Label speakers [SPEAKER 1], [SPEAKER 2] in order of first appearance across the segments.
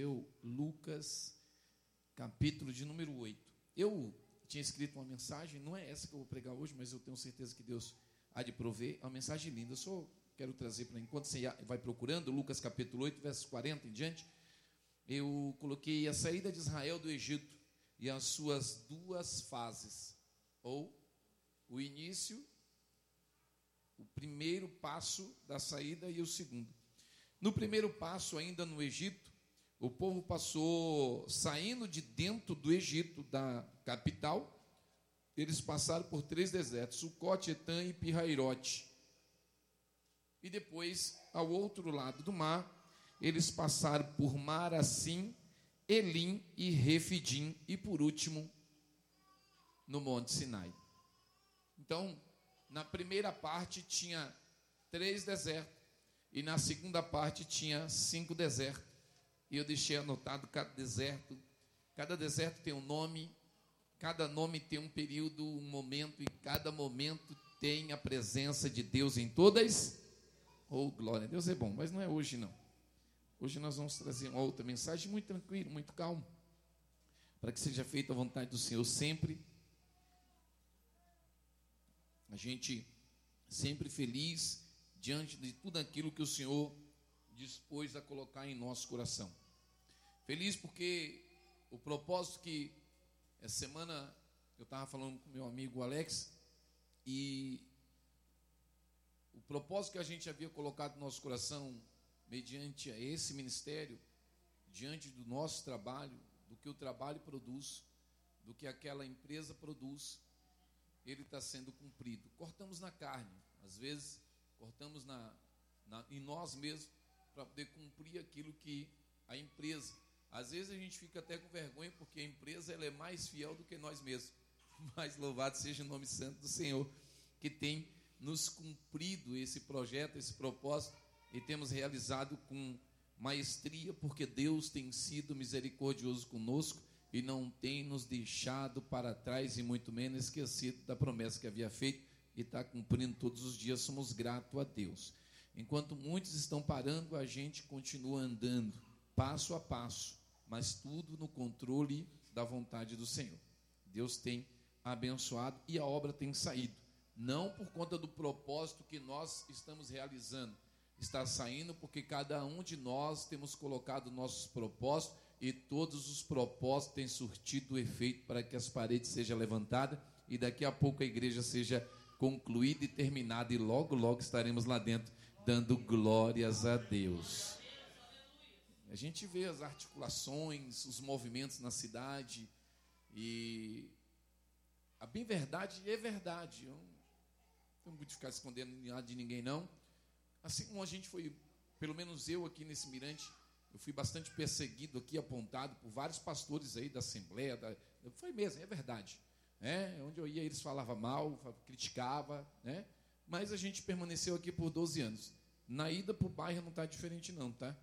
[SPEAKER 1] escreveu Lucas, capítulo de número 8. Eu tinha escrito uma mensagem, não é essa que eu vou pregar hoje, mas eu tenho certeza que Deus há de prover. É uma mensagem linda. Eu só quero trazer para enquanto você vai procurando, Lucas capítulo 8, versos 40 em diante. Eu coloquei a saída de Israel do Egito e as suas duas fases, ou o início, o primeiro passo da saída e o segundo. No primeiro passo, ainda no Egito, o povo passou saindo de dentro do Egito, da capital, eles passaram por três desertos, Sucote, Etã e Pirrairote. E depois, ao outro lado do mar, eles passaram por Marassim, Elim e Refidim, e por último, no Monte Sinai. Então, na primeira parte tinha três desertos, e na segunda parte tinha cinco desertos. E eu deixei anotado cada deserto. Cada deserto tem um nome, cada nome tem um período, um momento, e cada momento tem a presença de Deus em todas. Oh, glória Deus é bom, mas não é hoje não. Hoje nós vamos trazer uma outra mensagem muito tranquilo, muito calmo, para que seja feita a vontade do Senhor sempre. A gente sempre feliz diante de tudo aquilo que o Senhor dispôs a colocar em nosso coração. Feliz porque o propósito que essa semana eu estava falando com meu amigo Alex e o propósito que a gente havia colocado no nosso coração mediante esse ministério, diante do nosso trabalho, do que o trabalho produz, do que aquela empresa produz, ele está sendo cumprido. Cortamos na carne, às vezes cortamos na, na, em nós mesmos para poder cumprir aquilo que a empresa. Às vezes a gente fica até com vergonha porque a empresa ela é mais fiel do que nós mesmos. Mas louvado seja o nome santo do Senhor que tem nos cumprido esse projeto, esse propósito e temos realizado com maestria porque Deus tem sido misericordioso conosco e não tem nos deixado para trás e muito menos esquecido da promessa que havia feito e está cumprindo todos os dias, somos gratos a Deus. Enquanto muitos estão parando, a gente continua andando, passo a passo, mas tudo no controle da vontade do Senhor. Deus tem abençoado e a obra tem saído. Não por conta do propósito que nós estamos realizando, está saindo porque cada um de nós temos colocado nossos propósitos e todos os propósitos têm surtido efeito para que as paredes sejam levantadas e daqui a pouco a igreja seja concluída e terminada, e logo, logo estaremos lá dentro dando glórias a Deus. A gente vê as articulações, os movimentos na cidade, e a bem verdade é verdade. Eu não de ficar escondendo nada de ninguém, não. Assim como a gente foi, pelo menos eu aqui nesse mirante, eu fui bastante perseguido aqui, apontado por vários pastores aí da Assembleia, da, foi mesmo, é verdade né? Onde eu ia, eles falavam mal, criticava, né? Mas a gente permaneceu aqui por 12 anos. Na ida para o bairro não está diferente, não, tá?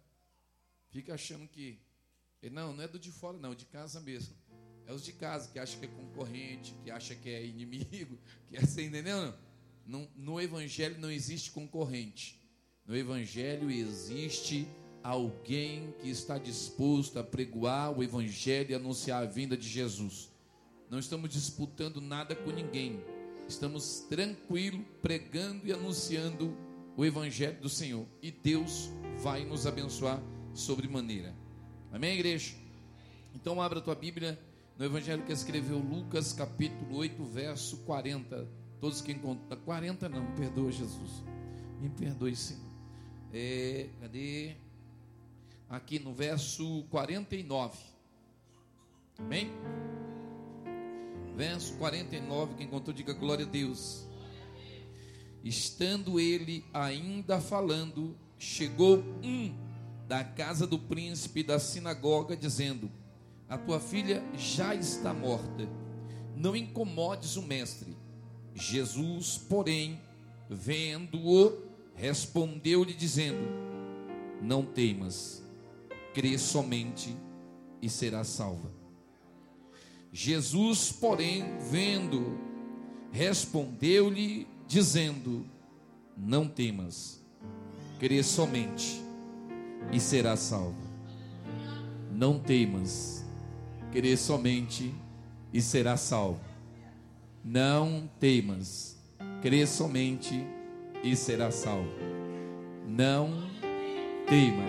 [SPEAKER 1] Fica achando que. Não, não é do de fora, não, de casa mesmo. É os de casa que acham que é concorrente, que acha que é inimigo, que é, você entendeu? Não? No, no Evangelho não existe concorrente. No Evangelho existe alguém que está disposto a pregoar o Evangelho e anunciar a vinda de Jesus. Não estamos disputando nada com ninguém. Estamos tranquilo pregando e anunciando o evangelho do Senhor e Deus vai nos abençoar sobremaneira. Amém, igreja? Então abra a tua Bíblia no evangelho que escreveu Lucas, capítulo 8, verso 40. Todos que encontram 40 não, perdoa Jesus. Me perdoe, Senhor. É, cadê? Aqui no verso 49. Amém? verso 49, quem contou, diga glória a Deus. Estando ele ainda falando, chegou um da casa do príncipe da sinagoga, dizendo: A tua filha já está morta, não incomodes o mestre. Jesus, porém, vendo-o, respondeu-lhe, dizendo: Não temas, crê somente e será salva. Jesus, porém, vendo, respondeu-lhe, dizendo: Não temas, crê somente e será salvo. Não temas, crê somente e será salvo. Não temas, crê somente e será salvo. Não teima,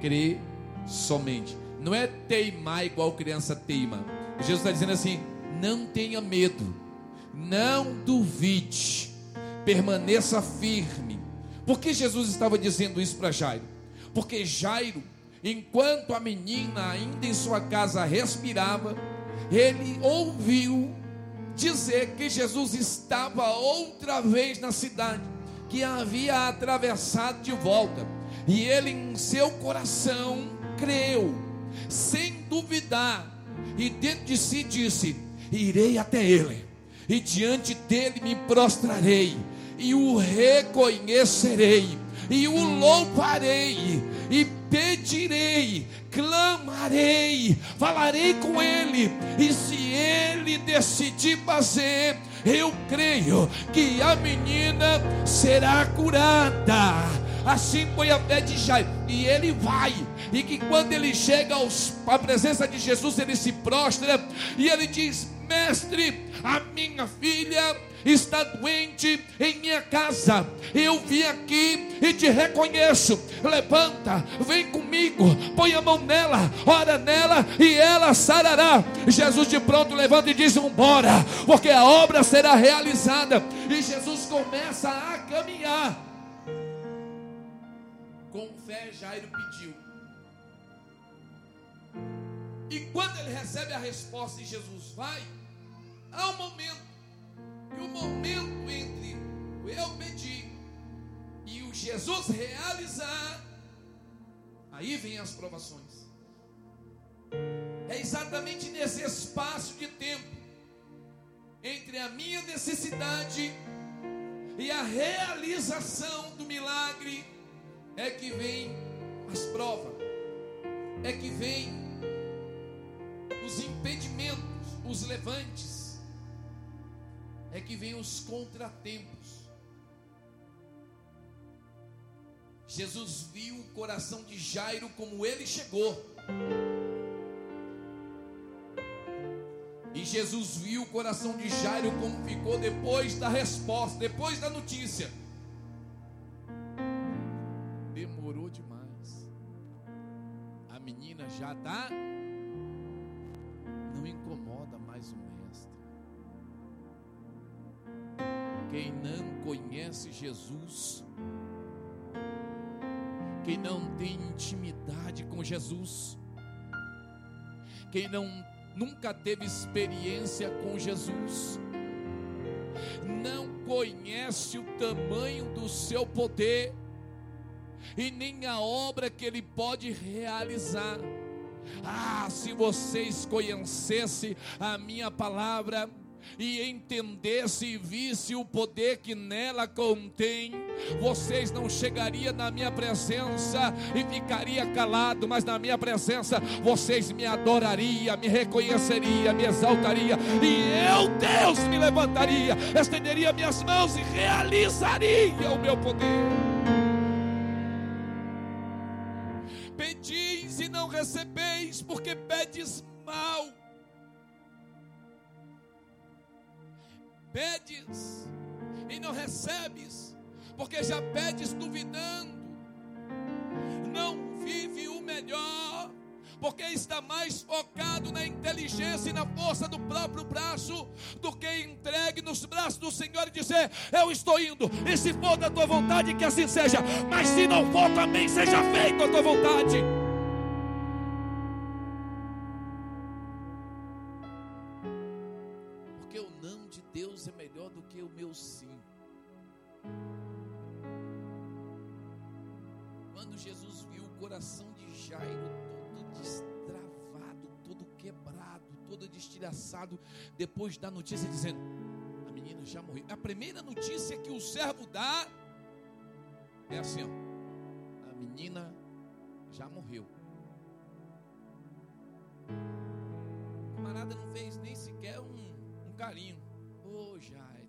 [SPEAKER 1] crê somente. Não é teimar igual criança teima. Jesus está dizendo assim: não tenha medo, não duvide, permaneça firme. Por que Jesus estava dizendo isso para Jairo? Porque Jairo, enquanto a menina ainda em sua casa respirava, ele ouviu dizer que Jesus estava outra vez na cidade, que havia atravessado de volta, e ele em seu coração creu, sem duvidar, e dentro de si disse: Irei até ele, e diante dele me prostrarei, e o reconhecerei, e o louvarei, e pedirei, clamarei, falarei com ele, e se ele decidir fazer, eu creio que a menina será curada. Assim foi a fé de Jairo, e ele vai, e que quando ele chega aos, à presença de Jesus, ele se prostra e ele diz: Mestre, a minha filha está doente em minha casa. Eu vim aqui e te reconheço. Levanta, vem comigo, põe a mão nela, ora nela e ela sarará. Jesus de pronto levanta e diz: Vambora, porque a obra será realizada. E Jesus começa a caminhar. Com fé, Jairo pediu. E quando ele recebe a resposta de Jesus, vai, há um momento e o momento entre o eu pedir e o Jesus realizar, aí vem as provações. É exatamente nesse espaço de tempo entre a minha necessidade e a realização do milagre é que vem as provas, é que vem os impedimentos, os levantes é que vem os contratempos. Jesus viu o coração de Jairo como ele chegou. E Jesus viu o coração de Jairo como ficou depois da resposta, depois da notícia. Demorou demais. A menina já está. Não incomoda mais o mestre. Quem não conhece Jesus, quem não tem intimidade com Jesus, quem não nunca teve experiência com Jesus, não conhece o tamanho do seu poder e nem a obra que ele pode realizar. Ah, se vocês conhecessem a minha palavra, e entendesse e visse o poder que nela contém, vocês não chegariam na minha presença e ficaria calado, mas na minha presença vocês me adorariam, me reconheceriam, me exaltaria e eu, Deus, me levantaria, estenderia minhas mãos e realizaria o meu poder. Pedis e não recebeis, porque pedes mal. Pedes e não recebes, porque já pedes duvidando, não vive o melhor, porque está mais focado na inteligência e na força do próprio braço, do que entregue nos braços do Senhor e dizer: Eu estou indo, e se for da tua vontade, que assim seja, mas se não for, também seja feita a tua vontade. Jairo todo destravado, todo quebrado, todo destilhaçado, depois da notícia dizendo: a menina já morreu. A primeira notícia que o servo dá é assim: ó, a menina já morreu. O camarada não fez nem sequer um, um carinho. Ô oh, Jairo,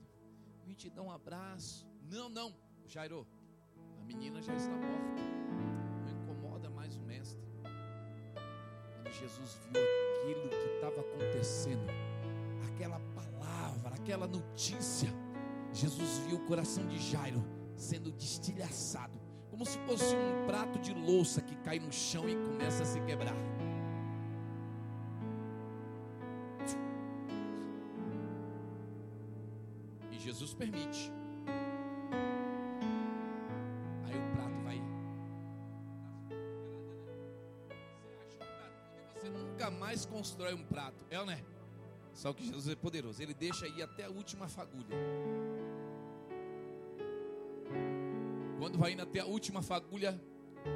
[SPEAKER 1] vim te dar um abraço. Não, não, Jairo, a menina já está morta. Jesus viu aquilo que estava acontecendo, aquela palavra, aquela notícia, Jesus viu o coração de Jairo sendo destilhaçado, como se fosse um prato de louça que cai no chão e começa a se quebrar. E Jesus permite. Constrói um prato, é ou não é? Só que Jesus é poderoso, ele deixa ir até a última fagulha. Quando vai indo até a última fagulha,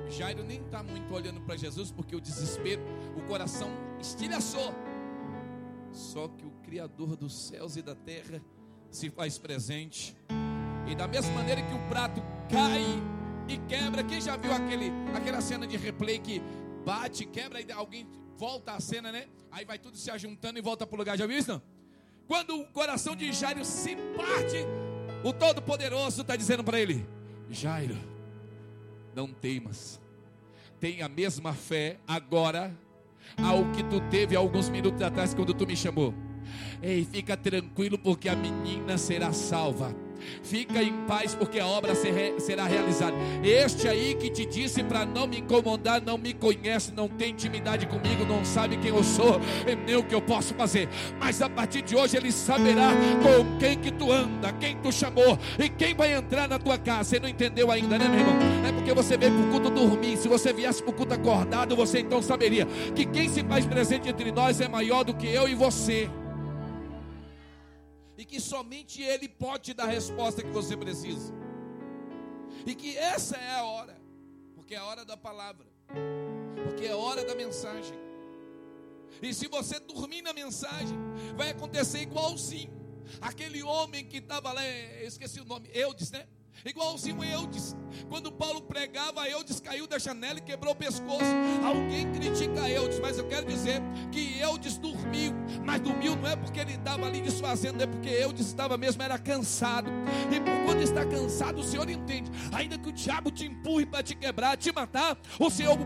[SPEAKER 1] Jairo nem está muito olhando para Jesus, porque o desespero, o coração estilhaçou. Só que o Criador dos céus e da terra se faz presente. E da mesma maneira que o prato cai e quebra, quem já viu aquele, aquela cena de replay que bate, quebra e alguém volta a cena, né? Aí vai tudo se ajuntando e volta para o lugar. Já viu isso? Não? Quando o coração de Jairo se parte, o Todo-Poderoso está dizendo para ele: Jairo, não temas, tenha a mesma fé agora ao que tu teve alguns minutos atrás quando tu me chamou. Ei, fica tranquilo porque a menina será salva. Fica em paz, porque a obra será realizada. Este aí que te disse para não me incomodar, não me conhece, não tem intimidade comigo, não sabe quem eu sou, nem o que eu posso fazer. Mas a partir de hoje ele saberá com quem que tu anda, quem tu chamou e quem vai entrar na tua casa. Você não entendeu ainda, né, meu irmão? É porque você veio para o culto dormir. Se você viesse para o culto acordado, você então saberia que quem se faz presente entre nós é maior do que eu e você e que somente Ele pode te dar a resposta que você precisa. E que essa é a hora, porque é a hora da palavra, porque é a hora da mensagem. E se você dormir na mensagem, vai acontecer igualzinho. Aquele homem que estava lá, esqueci o nome, Eudes, né? Igualzinho Eudes. Quando Paulo pregava, Eudes caiu da janela e quebrou o pescoço. Alguém critica Eudes, mas eu quero dizer que Eudes dormiu. Mas dormiu não é porque ele estava ali desfazendo, é porque Eudes estava mesmo, era cansado. E por quando está cansado, o Senhor entende. Ainda que o diabo te empurre para te quebrar, te matar, o Senhor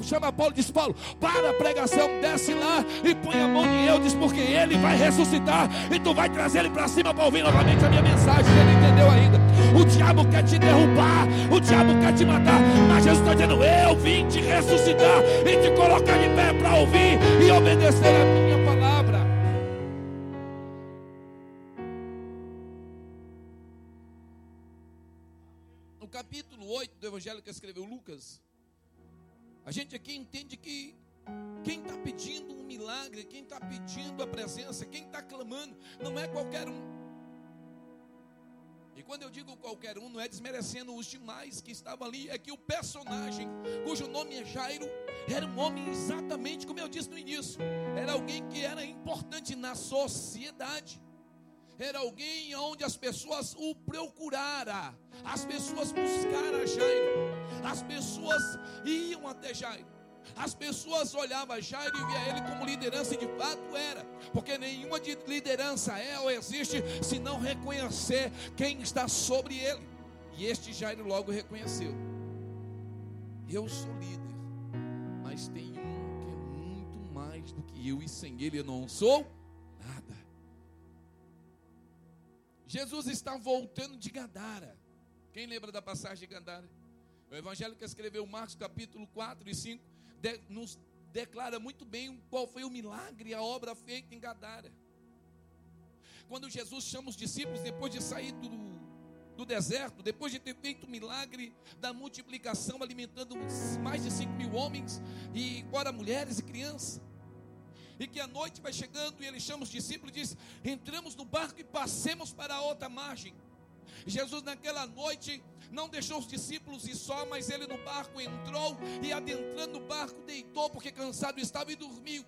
[SPEAKER 1] chama Paulo e diz: Paulo, para a pregação, desce lá e põe a mão em Eudes, porque ele vai ressuscitar. E tu vai trazer ele para cima para ouvir novamente a minha mensagem. Ele entendeu ainda. O diabo quer te derrubar, o diabo quer te matar, mas Jesus está dizendo: Eu vim te ressuscitar e te colocar de pé para ouvir e obedecer a minha No capítulo 8 do Evangelho que escreveu Lucas, a gente aqui entende que quem está pedindo um milagre, quem está pedindo a presença, quem está clamando, não é qualquer um. E quando eu digo qualquer um, não é desmerecendo os demais que estavam ali, é que o personagem, cujo nome é Jairo, era um homem exatamente como eu disse no início, era alguém que era importante na sociedade. Era alguém onde as pessoas o procuraram, as pessoas buscaram Jairo, as pessoas iam até Jairo. As pessoas olhavam Jairo e via ele como liderança, e de fato era, porque nenhuma de liderança é ou existe se não reconhecer quem está sobre ele. E este Jairo logo reconheceu: Eu sou líder, mas tem um que é muito mais do que eu, e sem ele eu não sou nada. Jesus está voltando de Gadara. Quem lembra da passagem de Gadara? O evangelho que escreveu Marcos capítulo 4 e 5 de, nos declara muito bem qual foi o milagre, a obra feita em Gadara. Quando Jesus chama os discípulos, depois de sair do, do deserto, depois de ter feito o milagre da multiplicação, alimentando mais de 5 mil homens, e fora mulheres e crianças, e que a noite vai chegando e ele chama os discípulos e diz: Entramos no barco e passemos para a outra margem. Jesus, naquela noite, não deixou os discípulos ir só, mas ele no barco entrou e adentrando o barco deitou, porque cansado estava e dormiu.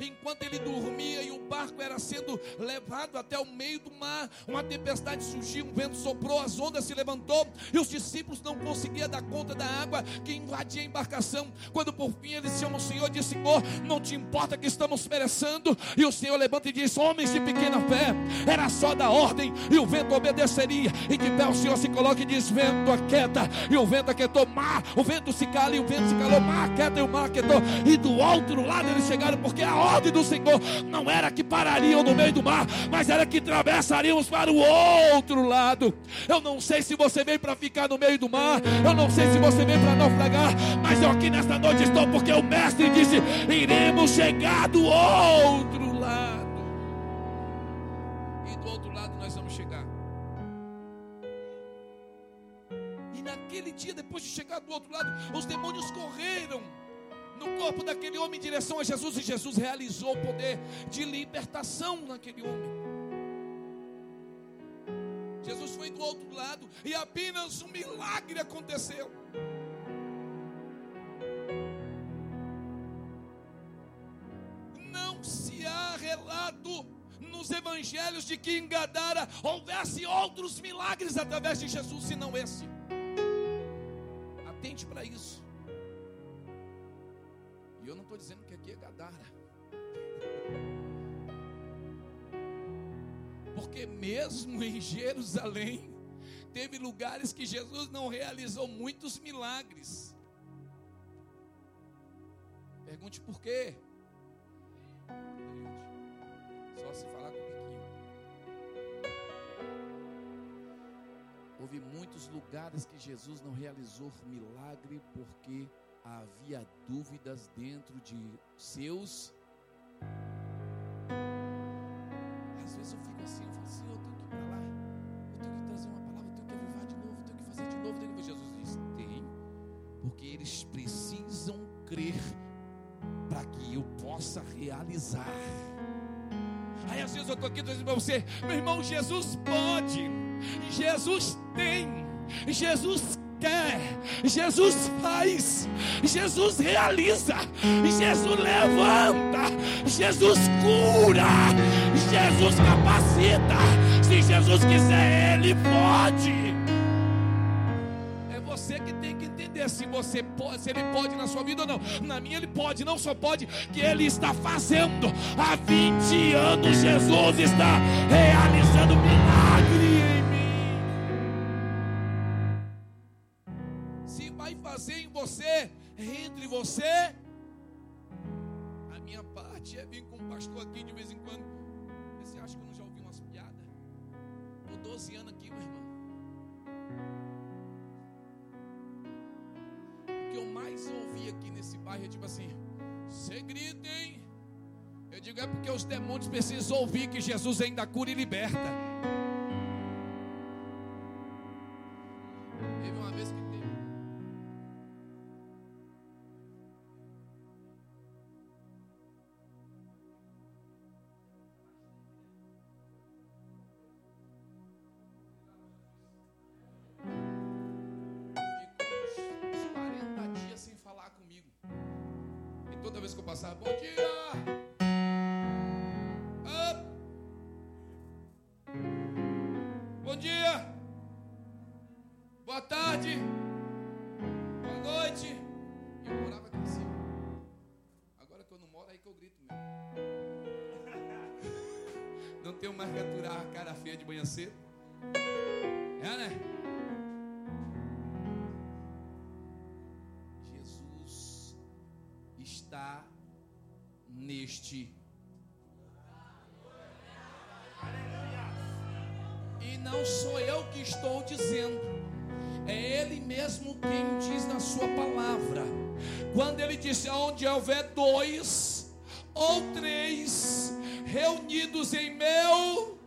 [SPEAKER 1] Enquanto ele dormia e o barco era sendo levado até o meio do mar, uma tempestade surgiu, um vento soprou, as ondas se levantou e os discípulos não conseguiam dar conta da água que invadia a embarcação. Quando por fim eles chamam o Senhor, diz: Senhor, não te importa que estamos perecendo? E o Senhor levanta e diz: Homens de pequena fé, era só da ordem e o vento obedeceria. E de pé o Senhor se coloca e diz: Vento aquieta, e o vento aquietou, mar, o vento se cala e o vento se calou, mar aquieta e o mar aquietou. E do outro lado eles chegaram, porque a ordem do Senhor não era que parariam no meio do mar, mas era que atravessaríamos para o outro lado. Eu não sei se você veio para ficar no meio do mar, eu não sei se você veio para naufragar, mas eu aqui nesta noite estou porque o Mestre disse: iremos chegar do outro lado. E do outro lado nós vamos chegar. E naquele dia, depois de chegar do outro lado, os demônios correram no corpo daquele homem em direção a Jesus, e Jesus realizou o poder de libertação naquele homem. Jesus foi do outro lado e apenas um milagre aconteceu. Não se há relato nos evangelhos de que em Gadara houvesse outros milagres através de Jesus, senão esse. Atente para isso. Estou dizendo que aqui é Gadara. Porque mesmo em Jerusalém, teve lugares que Jesus não realizou muitos milagres. Pergunte por quê? Só se falar com o biquinho. Houve muitos lugares que Jesus não realizou milagre porque havia dúvidas dentro de seus. Às vezes eu fico assim, eu falo assim, eu tenho que ir para lá, eu tenho que trazer uma palavra, eu tenho que avivar de novo, eu tenho que fazer de novo, tenho que Jesus diz, tem, porque eles precisam crer para que eu possa realizar. Aí às vezes eu estou aqui dizendo para você, meu irmão, Jesus pode, Jesus tem, Jesus quer, Jesus faz, Jesus realiza, Jesus levanta, Jesus cura, Jesus capacita. Se Jesus quiser, Ele pode. É você que tem que entender se você pode, se Ele pode na sua vida ou não. Na minha Ele pode, não só pode, que Ele está fazendo. Há 20 anos Jesus está realizando milagre Estou 12 anos aqui, meu irmão. O que eu mais ouvi aqui nesse bairro é tipo assim: você grita, hein? Eu digo, é porque os demônios precisam ouvir que Jesus ainda cura e liberta. Toda vez que eu passava, bom dia! Ah! Bom dia! Boa tarde! Boa noite! E eu morava aqui em cima. Agora que eu não moro, aí que eu grito mesmo. Não tenho mais que aturar a cara feia de manhã cedo. Neste. E não sou eu que estou dizendo, é Ele mesmo quem diz na Sua palavra. Quando Ele disse: Onde houver dois ou três reunidos em meu,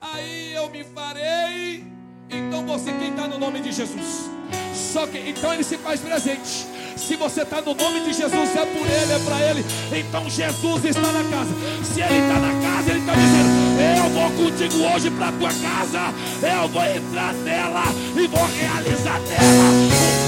[SPEAKER 1] aí eu me farei. Então você quem está no nome de Jesus. Só que então ele se faz presente. Se você está no nome de Jesus, é por ele, é para ele. Então Jesus está na casa. Se ele está na casa, ele está dizendo: Eu vou contigo hoje para tua casa. Eu vou entrar nela e vou realizar nela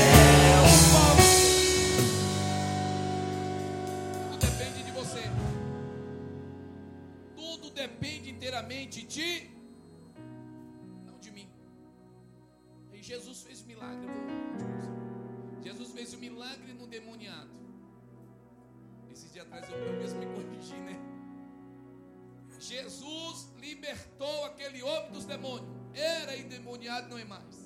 [SPEAKER 1] Atrás eu, eu mesmo me corrigi, né? Jesus libertou aquele homem dos demônios. Era endemoniado, não é mais.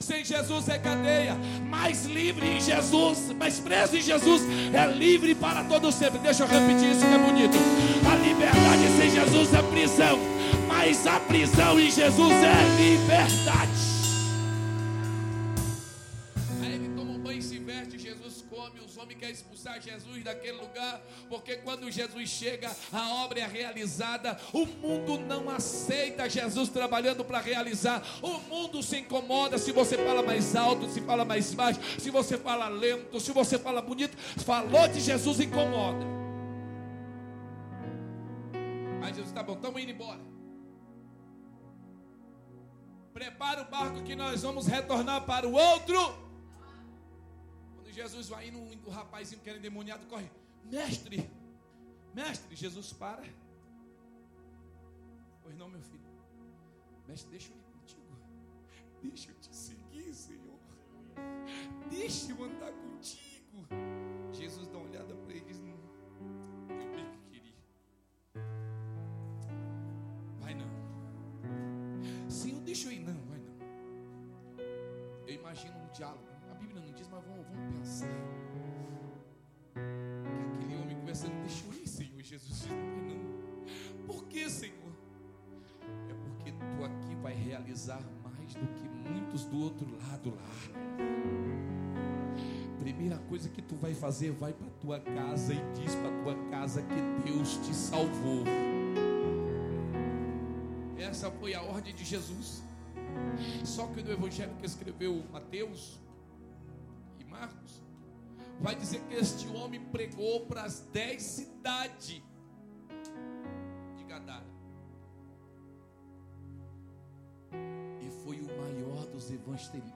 [SPEAKER 1] Sem Jesus é cadeia, mais livre em Jesus, mais preso em Jesus é livre para todo sempre. Deixa eu repetir isso que é bonito. A liberdade sem Jesus é prisão, mas a prisão em Jesus é liberdade. Jesus daquele lugar, porque quando Jesus chega, a obra é realizada. O mundo não aceita Jesus trabalhando para realizar. O mundo se incomoda se você fala mais alto, se fala mais baixo, se você fala lento, se você fala bonito. Falou de Jesus, incomoda. Aí Jesus, tá bom, estamos indo embora. Prepara o barco que nós vamos retornar para o outro Jesus vai indo, o rapazinho que era endemoniado corre. Mestre, mestre, Jesus para. Pois não, meu filho. Mestre, deixa eu ir contigo. Deixa eu te seguir, Senhor. Deixa eu andar contigo. Jesus dá uma olhada para ele e diz: Não, eu bem que queria. Vai não. Senhor, deixa eu ir, não, vai não. Eu imagino um diálogo Senhor? É porque tu aqui vai realizar mais do que muitos do outro lado lá. Primeira coisa que tu vai fazer, vai para tua casa e diz para tua casa que Deus te salvou. Essa foi a ordem de Jesus. Só que no evangelho que escreveu Mateus, vai dizer que este homem pregou para as dez cidades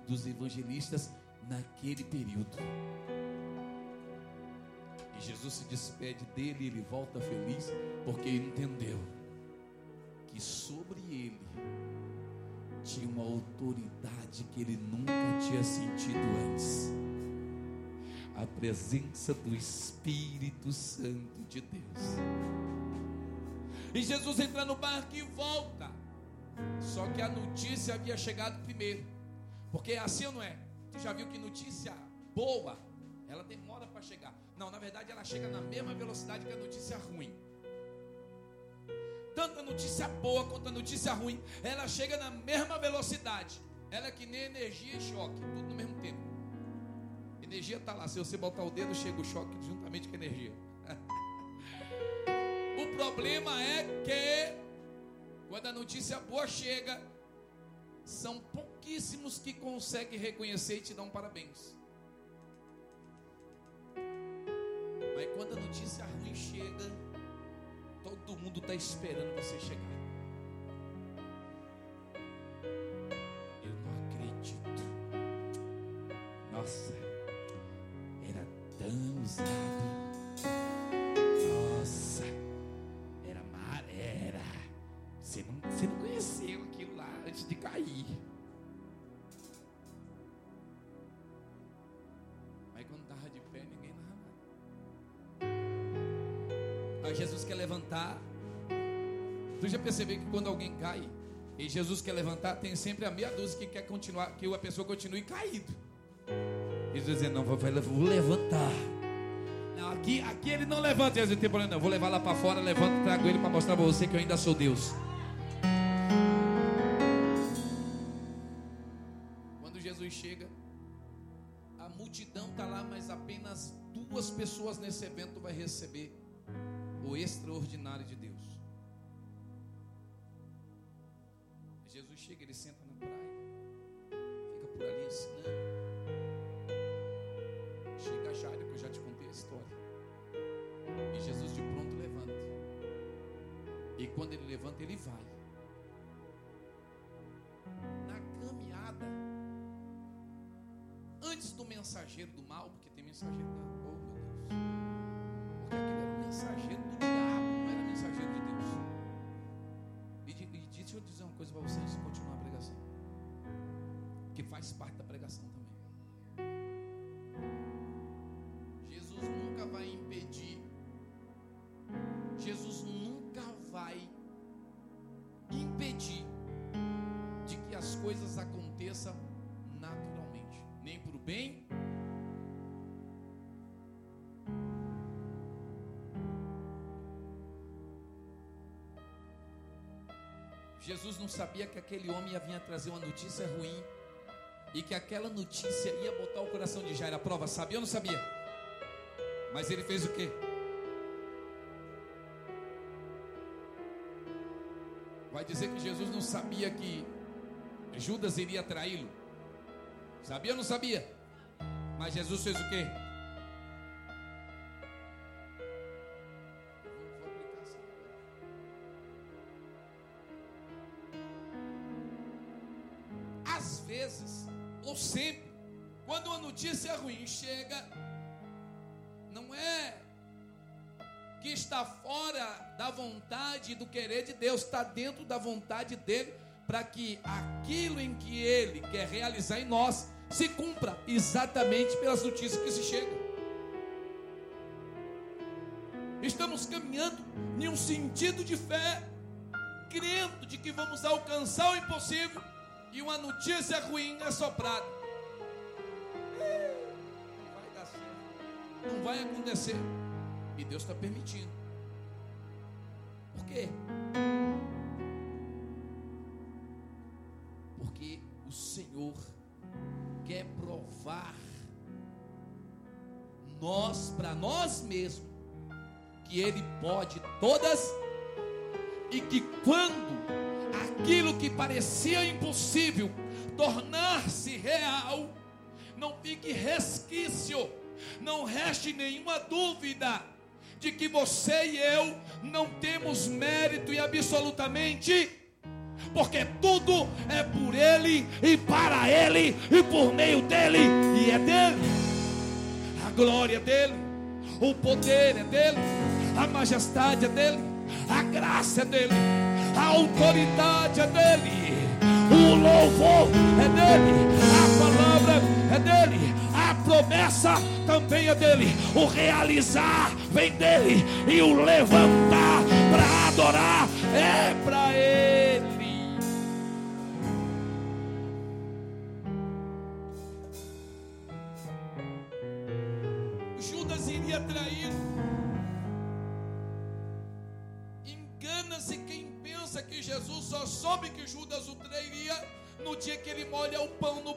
[SPEAKER 1] dos evangelistas naquele período. E Jesus se despede dele e ele volta feliz, porque ele entendeu que sobre ele tinha uma autoridade que ele nunca tinha sentido antes a presença do Espírito Santo de Deus. E Jesus entra no barco e volta. Só que a notícia havia chegado primeiro. Porque é assim ou não é? Tu já viu que notícia boa, ela demora para chegar. Não, na verdade ela chega na mesma velocidade que a notícia ruim. Tanto a notícia boa quanto a notícia ruim, ela chega na mesma velocidade. Ela é que nem energia e choque, tudo no mesmo tempo. Energia está lá. Se você botar o dedo, chega o choque juntamente com a energia. o problema é que, quando a notícia boa chega, são pouquíssimos que conseguem reconhecer e te um parabéns. Mas quando a notícia ruim chega, todo mundo está esperando você chegar. Aí Jesus quer levantar. Tu já percebeu que quando alguém cai, e Jesus quer levantar, tem sempre a meia dúzia que quer continuar, que a pessoa continue caído. Jesus dizendo, não, vou, vou levantar. Não, aqui, aqui ele não levanta, Jesus tem problema, não. Vou levar lá para fora, levanto, trago ele para mostrar para você que eu ainda sou Deus. Quando Jesus chega, a multidão está lá, mas apenas duas pessoas nesse evento vai receber o extraordinário de Deus. Jesus chega, ele senta na praia, fica por ali ensinando. Chega Jairo, que eu já te contei a história. E Jesus de pronto levanta. E quando ele levanta, ele vai. Na caminhada, antes do mensageiro do mal, porque tem mensageiro do dizer uma coisa para vocês, continuar a pregação, que faz parte da pregação também. Jesus nunca vai impedir, Jesus nunca vai impedir de que as coisas aconteçam naturalmente, nem para o bem. Jesus não sabia que aquele homem ia vir trazer uma notícia ruim e que aquela notícia ia botar o coração de Jairo à prova. Sabia ou não sabia? Mas ele fez o quê? Vai dizer que Jesus não sabia que Judas iria traí-lo? Sabia ou não sabia? Mas Jesus fez o quê? Notícia ruim chega, não é que está fora da vontade e do querer de Deus, está dentro da vontade dele, para que aquilo em que ele quer realizar em nós se cumpra exatamente pelas notícias que se chegam. Estamos caminhando em um sentido de fé, crendo de que vamos alcançar o impossível e uma notícia ruim é soprada. Vai acontecer. E Deus está permitindo. Por quê? Porque o Senhor quer provar nós para nós mesmos que Ele pode todas e que quando aquilo que parecia impossível tornar-se real, não fique resquício, não reste nenhuma dúvida de que você e eu não temos mérito e absolutamente, porque tudo é por Ele e para Ele e por meio dele, e é dele, a glória é dele, o poder é dele, a majestade é dele, a graça é dele, a autoridade é dele, o louvor é dele, a palavra é dele, promessa também é dele, o realizar vem dele e o levantar para adorar é para ele. Judas iria trair. Engana-se quem pensa que Jesus só soube que Judas o trairia no dia que ele molha o pão no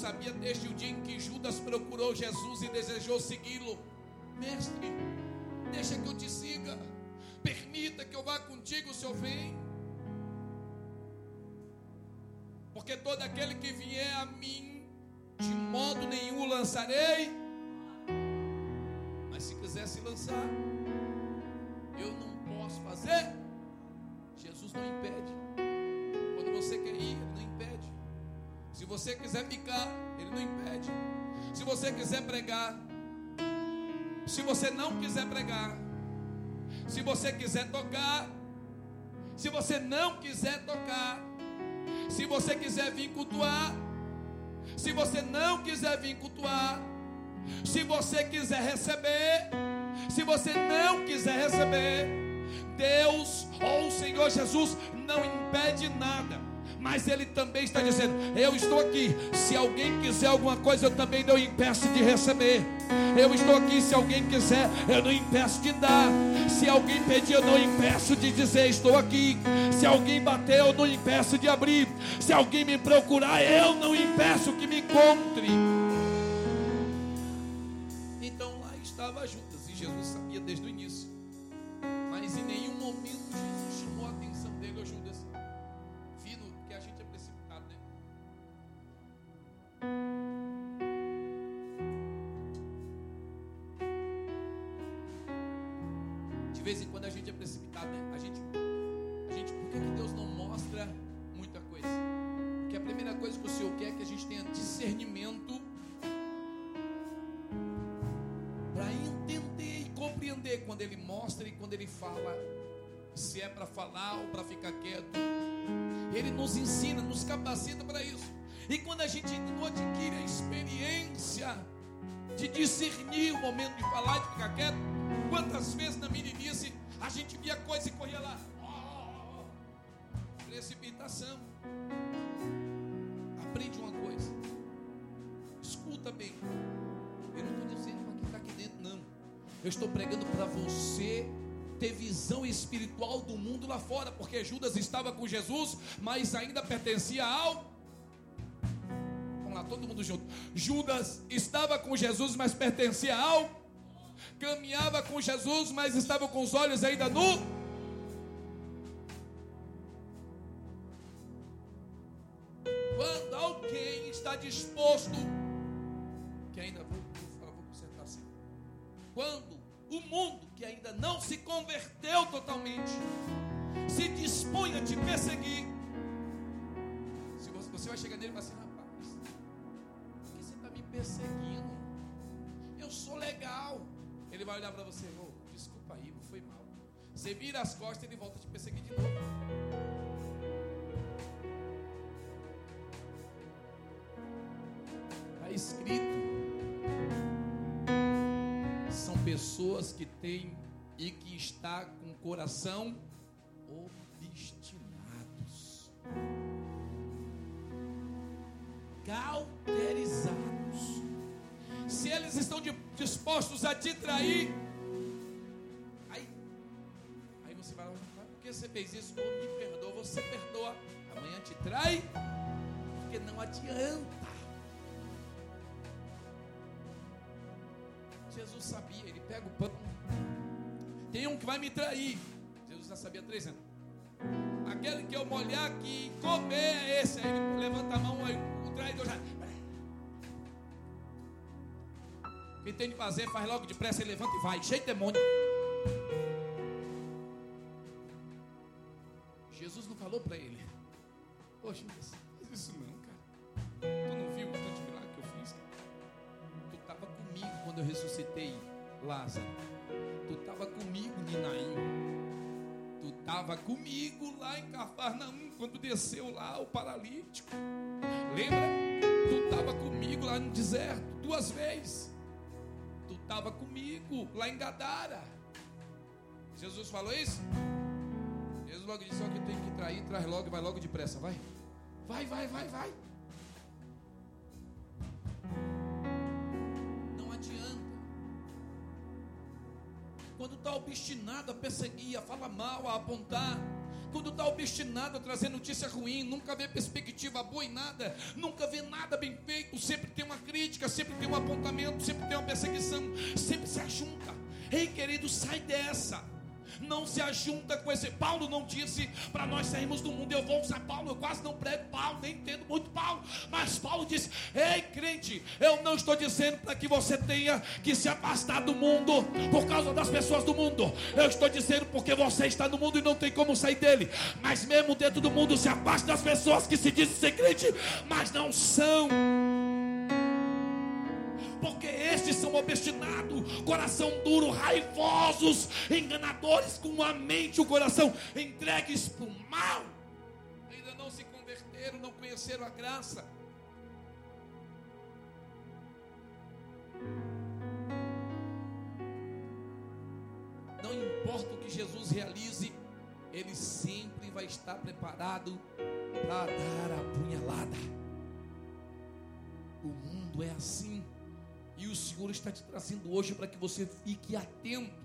[SPEAKER 1] sabia desde o dia em que Judas procurou Jesus e desejou segui-lo. Mestre, deixa que eu te siga. Permita que eu vá contigo, se eu vem. Porque todo aquele que vier a mim, de modo nenhum lançarei. Mas se quiser se lançar, eu não posso fazer. Jesus não impede. Quando você quer ir. Se você quiser ficar, ele não impede. Se você quiser pregar, se você não quiser pregar, se você quiser tocar, se você não quiser tocar, se você quiser vir cultuar, se você não quiser vir cultuar, se você quiser receber, se você não quiser receber, Deus ou o Senhor Jesus não impede nada. Mas Ele também está dizendo: Eu estou aqui. Se alguém quiser alguma coisa, eu também não impeço de receber. Eu estou aqui. Se alguém quiser, eu não impeço de dar. Se alguém pedir, eu não impeço de dizer: Estou aqui. Se alguém bater, eu não impeço de abrir. Se alguém me procurar, eu não impeço que me encontre. Falar ou para ficar quieto. Ele nos ensina, nos capacita para isso. E quando a gente não adquire a experiência de discernir o momento de falar e de ficar quieto, quantas vezes na meninice a gente via coisa e corria lá. Oh, precipitação. Aprende uma coisa. Escuta bem. Eu não estou dizendo para quem está aqui dentro, não. Eu estou pregando para você ter visão espiritual do mundo lá fora, porque Judas estava com Jesus, mas ainda pertencia ao. Vamos lá, todo mundo junto. Judas estava com Jesus, mas pertencia ao. Caminhava com Jesus, mas estava com os olhos ainda no. Quando alguém está disposto, que ainda vou, vou, vou consertar assim. Quando o mundo que ainda não se converteu totalmente se dispõe a te perseguir, se você, vai chegar nele e falar assim, rapaz, por que você está me perseguindo? Eu sou legal. Ele vai olhar para você, oh, desculpa aí, foi mal. Você vira as costas e ele volta a te perseguir de novo. Está escrito. Pessoas que têm e que está com o coração obstinados, cauterizados. Se eles estão dispostos a te trair, aí, aí você vai lá, por que você fez isso? Oh, me perdoa, você perdoa, amanhã te trai, porque não adianta. Jesus sabia, ele pega o pão. Tem um que vai me trair. Jesus já sabia três anos. Aquele que eu molhar aqui comer é esse. Aí ele levanta a mão, aí o traidor já. O que tem de fazer, faz logo depressa, ele levanta e vai, cheio de demônio. Jesus não falou para ele. Poxa, não ressuscitei Lázaro. Tu estava comigo, Ninaim. Tu estava comigo lá em Cafarnaum, quando desceu lá o paralítico. Lembra? Tu estava comigo lá no deserto, duas vezes. Tu estava comigo lá em Gadara. Jesus falou isso? Jesus logo disse: Só que eu tenho que trair, traz logo vai logo depressa, vai. Vai, vai, vai, vai. Quando está obstinado a perseguir, a falar mal, a apontar. Quando está obstinado a trazer notícia ruim, nunca vê perspectiva boa em nada, nunca vê nada bem feito, sempre tem uma crítica, sempre tem um apontamento, sempre tem uma perseguição, sempre se ajunta. Ei, querido, sai dessa não se ajunta com esse. Paulo não disse para nós sairmos do mundo. Eu vou usar Paulo, eu quase não prego Paulo, nem entendo muito Paulo. Mas Paulo disse: Ei, crente, eu não estou dizendo para que você tenha que se afastar do mundo por causa das pessoas do mundo. Eu estou dizendo porque você está no mundo e não tem como sair dele. Mas mesmo dentro do mundo, se afaste das pessoas que se dizem ser crente, mas não são obstinados, coração duro, raivosos, enganadores, com a mente e o coração entregues para o mal. Ainda não se converteram, não conheceram a graça. Não importa o que Jesus realize, ele sempre vai estar preparado para dar a punhalada. O mundo é assim. E o Senhor está te trazendo hoje para que você fique atento.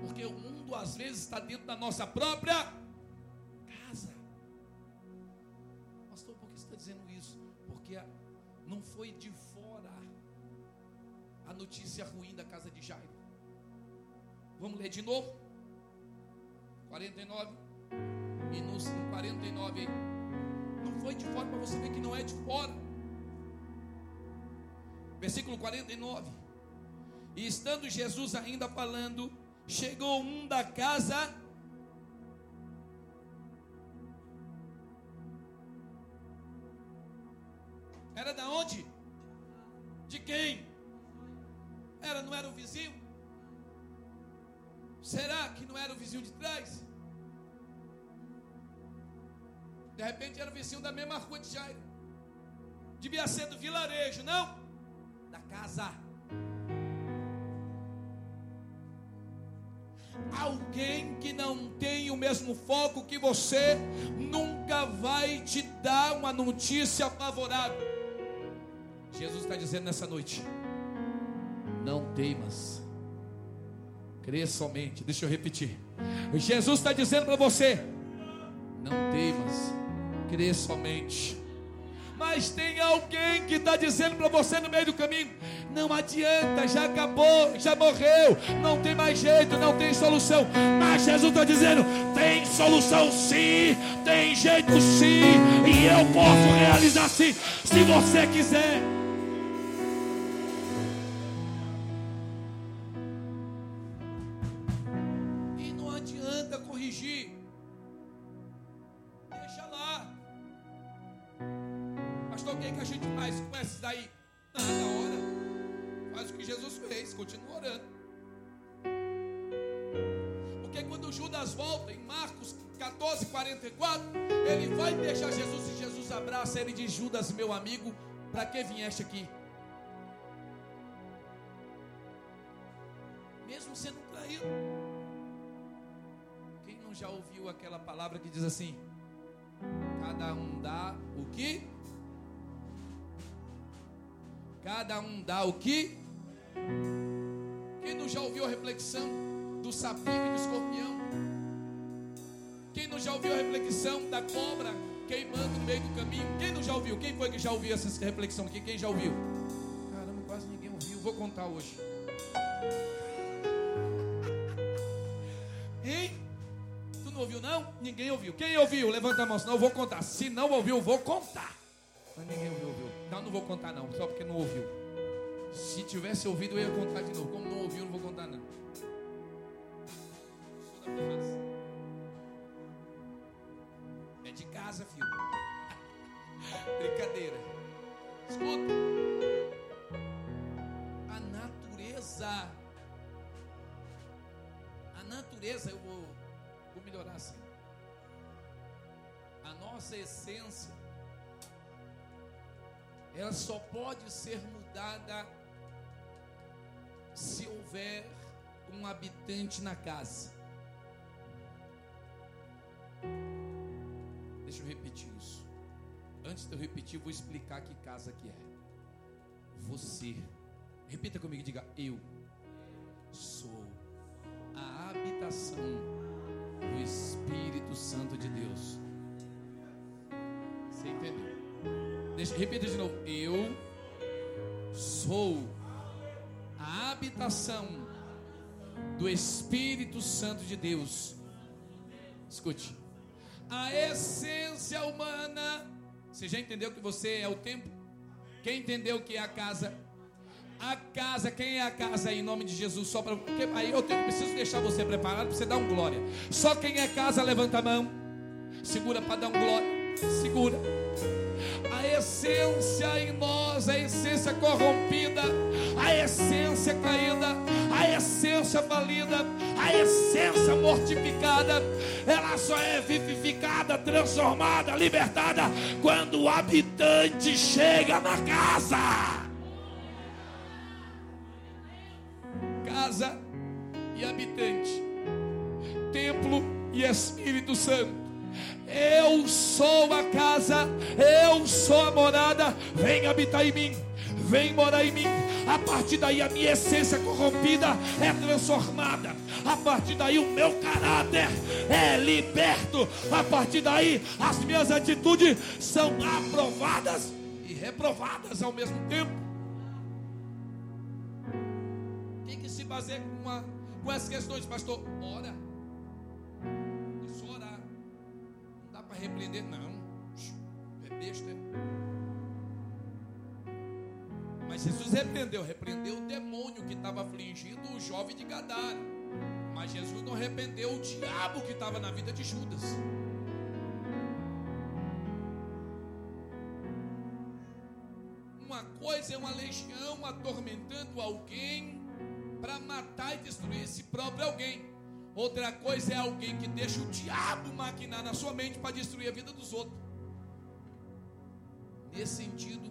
[SPEAKER 1] Porque o mundo às vezes está dentro da nossa própria casa. Pastor, por que você está dizendo isso? porque não foi de fora a notícia ruim da casa de Jairo. Vamos ler de novo? 49. E no 49 aí. Não foi de fora para você ver que não é de fora. Versículo 49. E estando Jesus ainda falando, chegou um da casa Era da onde? De quem? Era, não era o vizinho? Será que não era o vizinho de trás? De repente era o vizinho da mesma rua de Jairo. Devia ser do vilarejo, não? Da casa. Alguém que não tem o mesmo foco que você nunca vai te dar uma notícia favorável. Jesus está dizendo nessa noite: não temas, crê somente. Deixa eu repetir. Jesus está dizendo para você: não temas, crê somente. Mas tem alguém que está dizendo para você no meio do caminho: não adianta, já acabou, já morreu, não tem mais jeito, não tem solução. Mas Jesus está dizendo: tem solução sim, tem jeito sim, e eu posso realizar sim, se você quiser. Judas, meu amigo, para que vieste aqui? Mesmo sendo traído. Quem não já ouviu aquela palavra que diz assim: Cada um dá o que? Cada um dá o que? Quem não já ouviu a reflexão do sapinho e do escorpião? Quem não já ouviu a reflexão da cobra queimando no meio do caminho. Quem não já ouviu? Quem foi que já ouviu essa reflexão aqui? Quem já ouviu? Caramba, quase ninguém ouviu. Vou contar hoje. Hein? Tu não ouviu não? Ninguém ouviu. Quem ouviu? Levanta a mão, senão eu vou contar. Se não ouviu, vou contar. Mas ninguém ouviu, ouviu. Não, não vou contar não, só porque não ouviu. Se tivesse ouvido, eu ia contar de novo. Como não ouviu, eu não vou contar não. Sou da de casa, filho. Brincadeira. Escuta. A natureza. A natureza, eu vou, vou melhorar assim. A nossa essência. Ela só pode ser mudada se houver um habitante na casa. Deixa eu repetir isso. Antes de eu repetir, vou explicar que casa que é. Você. Repita comigo, diga: Eu sou a habitação do Espírito Santo de Deus. Você entendeu? Deixa, repita de novo. Eu sou a habitação do Espírito Santo de Deus. Escute a essência humana. Você já entendeu que você é o templo? Quem entendeu que é a casa? A casa, quem é a casa em nome de Jesus? Só para. Aí eu tenho, preciso deixar você preparado para você dar um glória. Só quem é casa, levanta a mão. Segura para dar um glória. Segura a essência em nós, a essência corrompida, a essência caída, a essência falida, a essência mortificada, ela só é vivificada, transformada, libertada quando o habitante chega na casa. Casa e habitante, templo e Espírito Santo eu sou a casa, eu sou a morada. Vem habitar em mim, vem morar em mim. A partir daí a minha essência corrompida é transformada. A partir daí o meu caráter é liberto. A partir daí as minhas atitudes são aprovadas e reprovadas ao mesmo tempo. Tem que se basear com, uma, com essas questões, pastor. Ora. É só orar. Não dá para repreender, não. É besta. Mas Jesus repreendeu, repreendeu o demônio que estava afligindo o jovem de Gadara. Mas Jesus não arrependeu o diabo que estava na vida de Judas. Uma coisa é uma legião atormentando alguém para matar e destruir esse próprio alguém. Outra coisa é alguém que deixa o diabo maquinar na sua mente para destruir a vida dos outros. Nesse sentido,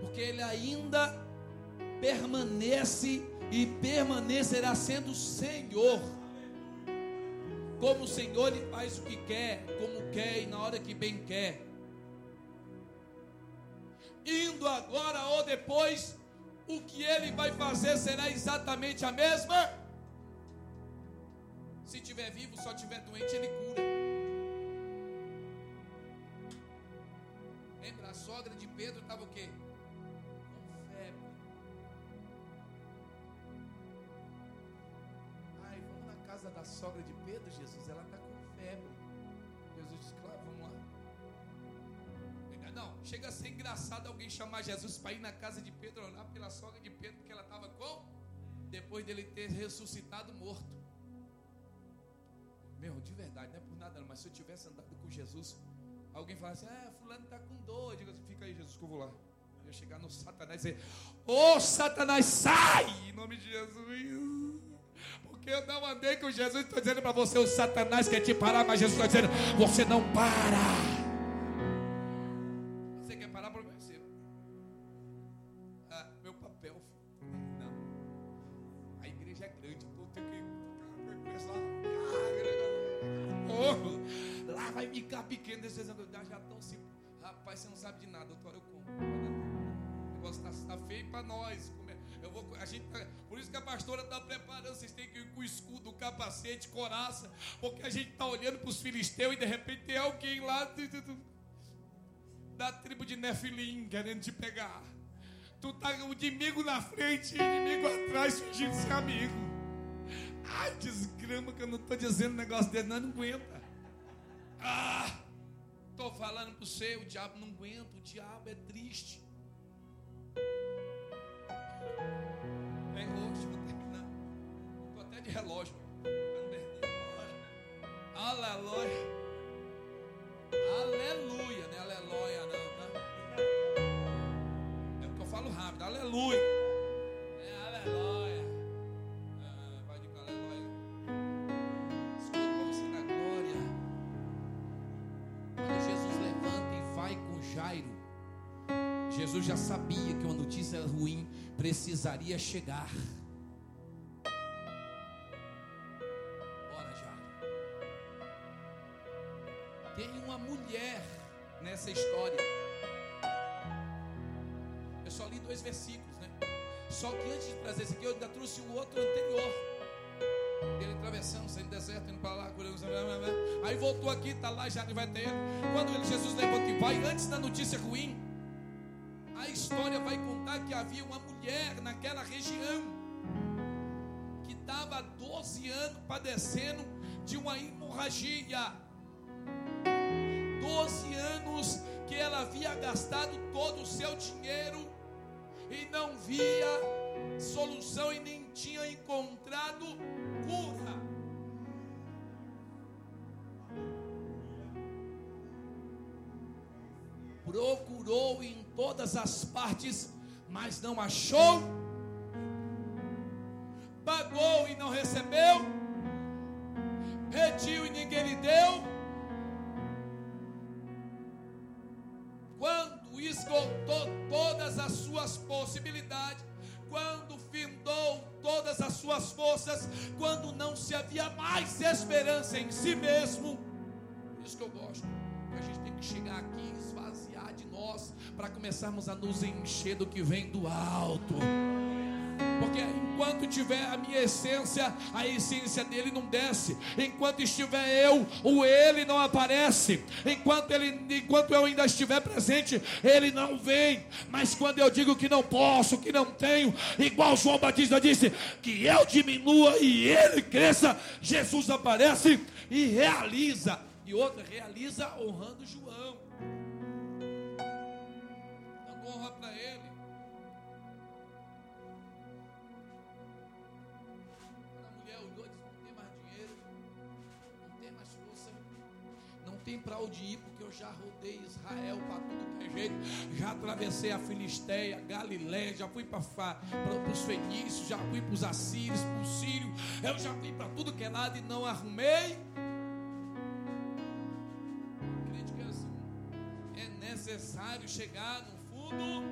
[SPEAKER 1] porque Ele ainda permanece e permanecerá sendo Senhor. Como Senhor, Ele faz o que quer, como quer e na hora que bem quer. Indo agora ou depois, o que Ele vai fazer será exatamente a mesma. Se tiver vivo, só tiver doente, Ele cura. sogra de Pedro estava o quê? Com febre. Ai, vamos na casa da sogra de Pedro, Jesus, ela está com febre. Jesus disse, claro, vamos lá. Não, chega a ser engraçado alguém chamar Jesus para ir na casa de Pedro, orar pela sogra de Pedro, porque ela estava com? Depois dele ter ressuscitado morto. Meu, de verdade, não é por nada, mas se eu tivesse andado com Jesus, Alguém fala assim, ah, fulano está com dor. Eu digo assim, fica aí, Jesus, que eu vou lá. Eu ia chegar no Satanás e dizer, ô oh, Satanás, sai! Em nome de Jesus. Porque eu não andei com Jesus, estou dizendo para você, o Satanás quer te parar, mas Jesus está dizendo, você não para. Capacete, coraça. Porque a gente está olhando para os filisteus e de repente tem alguém lá da tribo de Nefilim querendo te pegar. Tu tá o inimigo na frente e inimigo atrás fingindo ser amigo. Ai, desgrama que eu não estou dizendo negócio dele, não, não aguenta. Ah! Estou falando para você, o diabo não aguenta, o diabo é triste. Vem hoje, vou terminar. Estou até de relógio. Aleluia. Aleluia, né? Aleluia não, tá? É porque eu falo rápido. Aleluia. É aleluia. Jesus já sabia que uma notícia ruim precisaria chegar. Mulher nessa história. Eu só li dois versículos, né? Só que antes de trazer esse aqui, eu ainda trouxe o outro anterior. Ele atravessando, saindo deserto, indo para lá, curando. Aí voltou aqui, está lá, já vai ter. Quando ele, Jesus levanta e vai, antes da notícia ruim, a história vai contar que havia uma mulher naquela região que estava há 12 anos padecendo de uma hemorragia. 12 anos que ela havia gastado todo o seu dinheiro e não via solução e nem tinha encontrado cura. Procurou em todas as partes, mas não achou clamou e não recebeu, pediu e ninguém lhe deu. Esgotou todas as suas possibilidades, quando findou todas as suas forças, quando não se havia mais esperança em si mesmo. Isso que eu gosto. A gente tem que chegar aqui, esvaziar de nós, para começarmos a nos encher do que vem do alto. Porque enquanto tiver a minha essência, a essência dele não desce. Enquanto estiver eu, o ele não aparece. Enquanto ele, enquanto eu ainda estiver presente, ele não vem. Mas quando eu digo que não posso, que não tenho, igual João Batista disse, que eu diminua e ele cresça, Jesus aparece e realiza. E outra realiza honrando João. Tem para ir, porque eu já rodei Israel para tudo que é jeito, já atravessei a Filisteia, Galiléia, já fui para os fenícios, já fui para os assírios, para o sírio, eu já fui para tudo que é lado e não arrumei. Acredito que é assim, é necessário chegar no fundo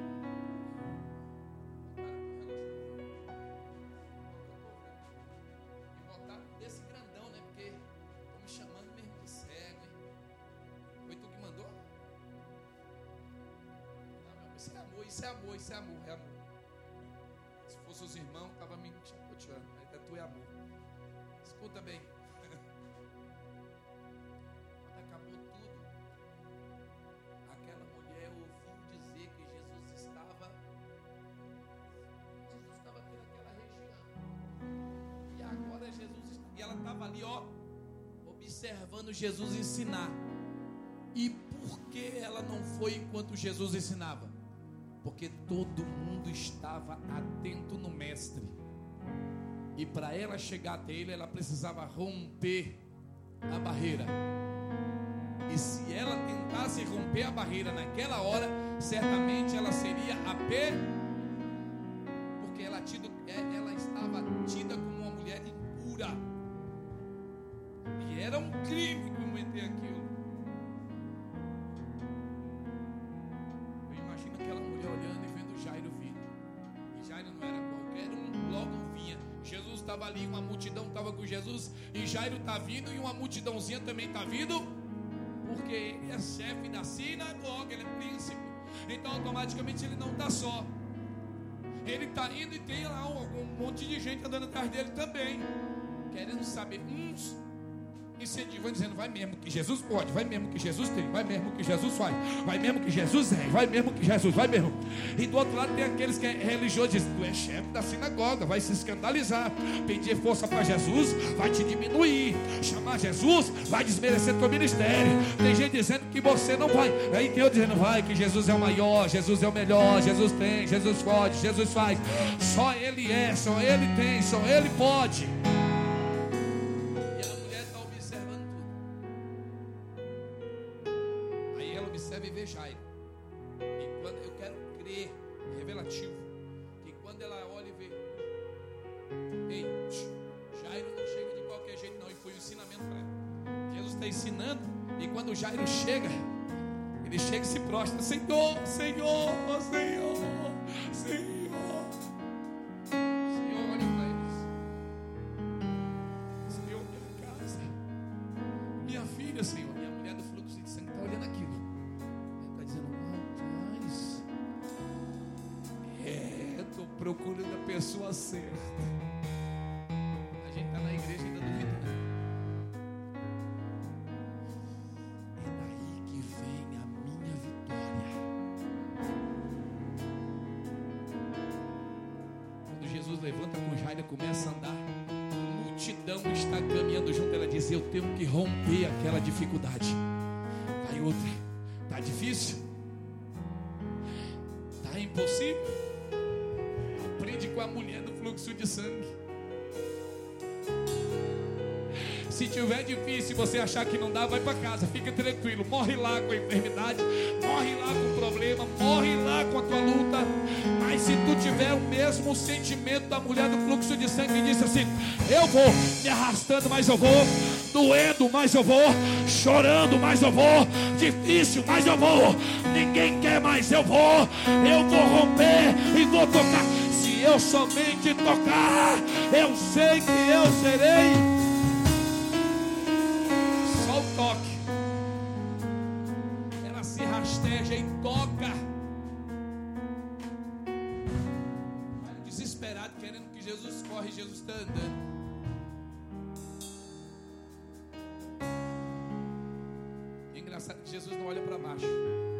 [SPEAKER 1] ali, ó, observando Jesus ensinar. E por que ela não foi enquanto Jesus ensinava? porque todo mundo estava atento no Mestre. E para ela chegar até ele, ela precisava romper a barreira. E se ela tentasse romper a barreira naquela hora, certamente ela seria a estava ali, uma multidão estava com Jesus, e Jairo está vindo, e uma multidãozinha também está vindo, porque ele é chefe da sinagoga, ele é príncipe, então automaticamente ele não está só. Ele está indo e tem lá um, um monte de gente andando atrás dele também, querendo saber uns incentivam dizendo: vai mesmo que Jesus pode, vai mesmo que Jesus tem, vai mesmo que Jesus faz, vai mesmo que Jesus é, vai mesmo que Jesus, vai mesmo. E do outro lado tem aqueles que é religioso dizem: tu é chefe da sinagoga, vai se escandalizar, pedir força para Jesus, vai te diminuir, chamar Jesus, vai desmerecer teu ministério. Tem gente dizendo que você não vai, aí tem eu dizendo: vai, que Jesus é o maior, Jesus é o melhor, Jesus tem, Jesus pode, Jesus faz, só Ele é, só Ele tem, só Ele pode. Vai para casa, fica tranquilo. Morre lá com a enfermidade, morre lá com o problema, morre lá com a tua luta. Mas se tu tiver o mesmo sentimento da mulher do fluxo de sangue que disse assim: Eu vou me arrastando, mas eu vou, doendo, mas eu vou, chorando, mas eu vou, difícil, mas eu vou. Ninguém quer, mas eu vou. Eu vou romper e vou tocar. Se eu somente tocar, eu sei que eu serei para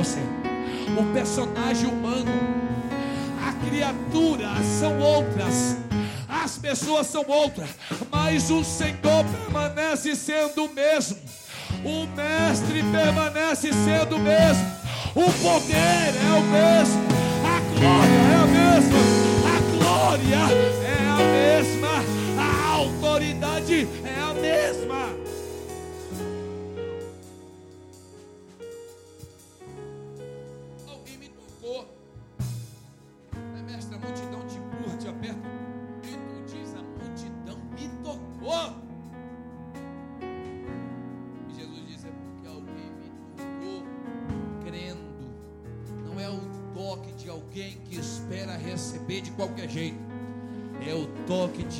[SPEAKER 1] você. O personagem humano, a criatura são outras, as pessoas são outras, mas o Senhor permanece sendo o mesmo. O mestre permanece sendo o mesmo. O poder é o mesmo. A glória é a mesma. A glória é a mesma. É a mesma.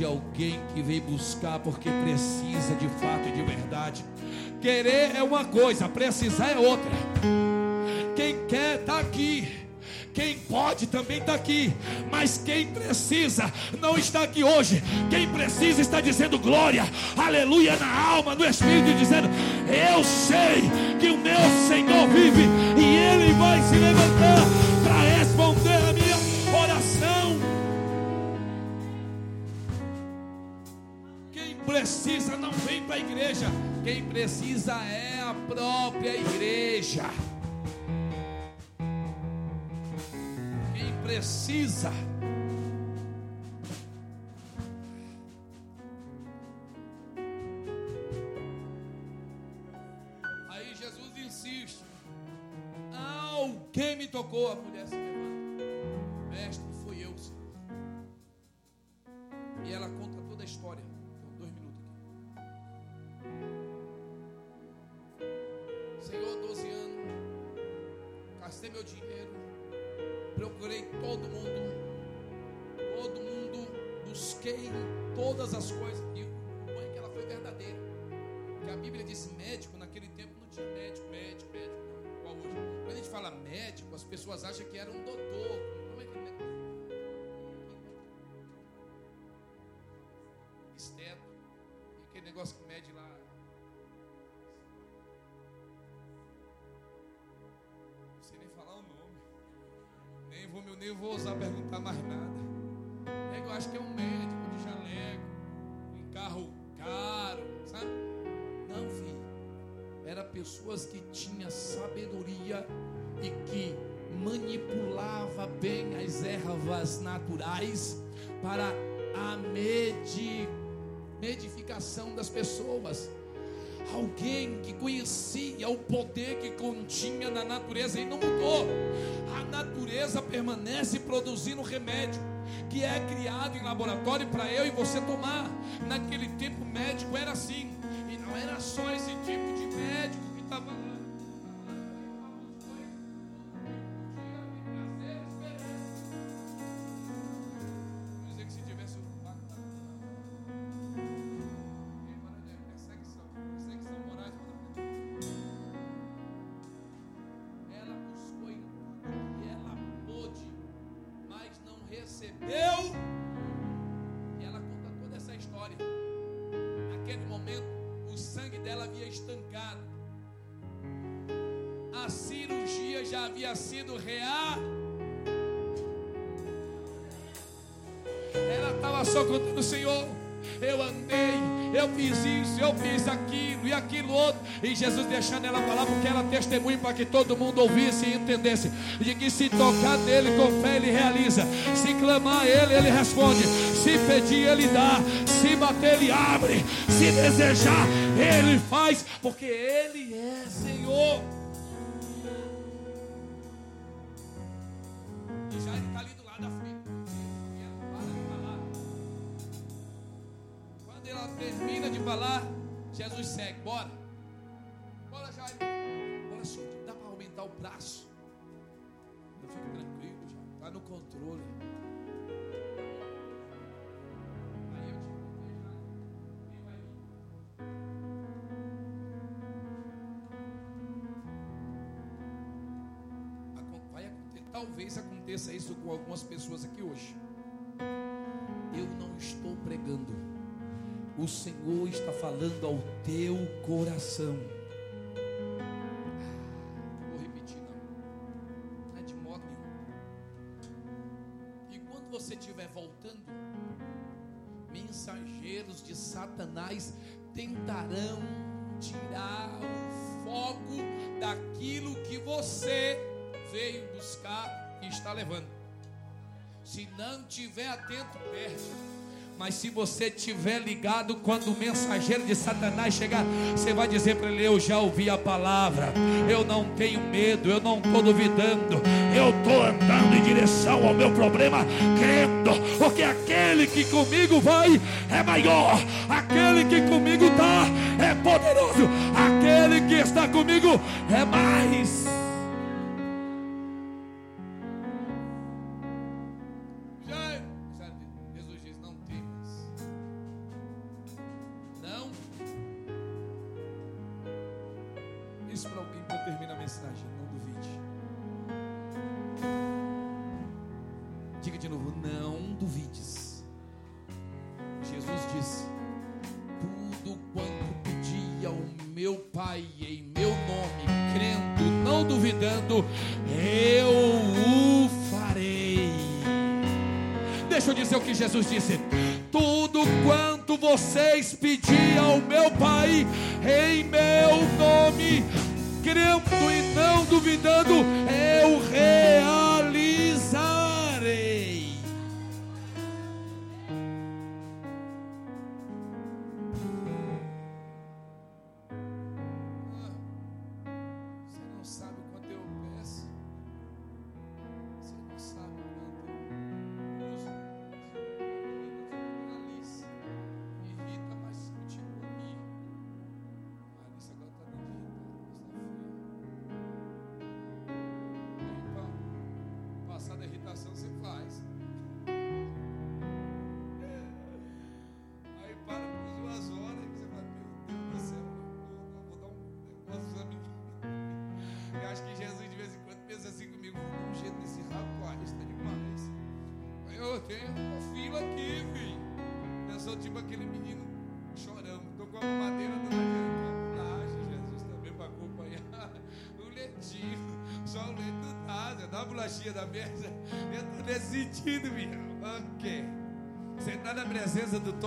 [SPEAKER 1] De alguém que veio buscar porque precisa de fato e de verdade. Querer é uma coisa, precisar é outra. Quem quer está aqui. Quem pode também está aqui, mas quem precisa não está aqui hoje. Quem precisa está dizendo glória, aleluia na alma, no espírito, dizendo: Eu sei que o meu Senhor vive e Ele vai se levantar para responder precisa não vem para a igreja, quem precisa é a própria igreja. Quem precisa. Aí Jesus insiste. Alguém me tocou, a mulher se busquei todas as coisas. E o é que ela foi verdadeira. Porque a Bíblia diz médico, naquele tempo não tinha médico, médico, médico, hoje. Quando a gente fala médico, as pessoas acham que era um doutor. nem vou ousar perguntar mais nada. É eu acho que é um médico jaleco, um carro caro, sabe? Não, filho. Era pessoas que tinham sabedoria e que manipulava bem as ervas naturais para a medi, medificação das pessoas alguém que conhecia o poder que continha na natureza e não mudou. A natureza permanece produzindo remédio que é criado em laboratório para eu e você tomar. Naquele tempo médico era assim, e não era só esse tipo de médico estancado. A cirurgia já havia sido real. Ela estava só contando, Senhor, eu andei, eu fiz isso, eu fiz aquilo e aquilo outro. E Jesus deixando ela falar, porque ela testemunha para que todo mundo ouvisse e entendesse. De que se tocar nele com fé, ele realiza. Se clamar ele, ele responde. Se pedir, ele dá. Se bater, ele abre. Se desejar, ele faz. Porque ele talvez aconteça isso com algumas pessoas aqui hoje. Eu não estou pregando. O Senhor está falando ao teu coração. Não tiver atento, perde. Mas se você tiver ligado, quando o mensageiro de Satanás chegar, você vai dizer para ele: Eu já ouvi a palavra, eu não tenho medo, eu não estou duvidando, eu estou andando em direção ao meu problema, crendo, porque aquele que comigo vai é maior, aquele que comigo está é poderoso, aquele que está comigo é mais.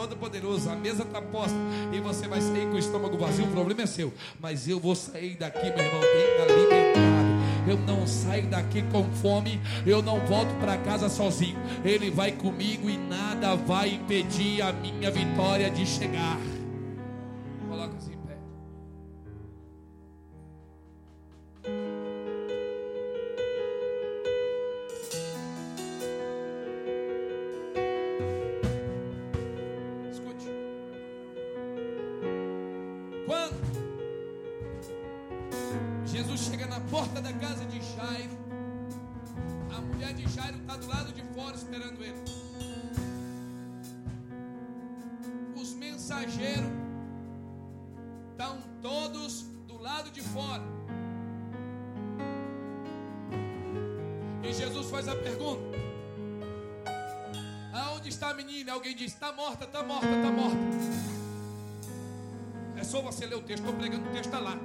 [SPEAKER 1] Todo-Poderoso, a mesa está posta e você vai sair com o estômago vazio, o problema é seu. Mas eu vou sair daqui, meu irmão, bem alimentado. Eu não saio daqui com fome, eu não volto para casa sozinho. Ele vai comigo e nada vai impedir a minha vitória de chegar. Você ler o texto, estou pregando o texto, está lá.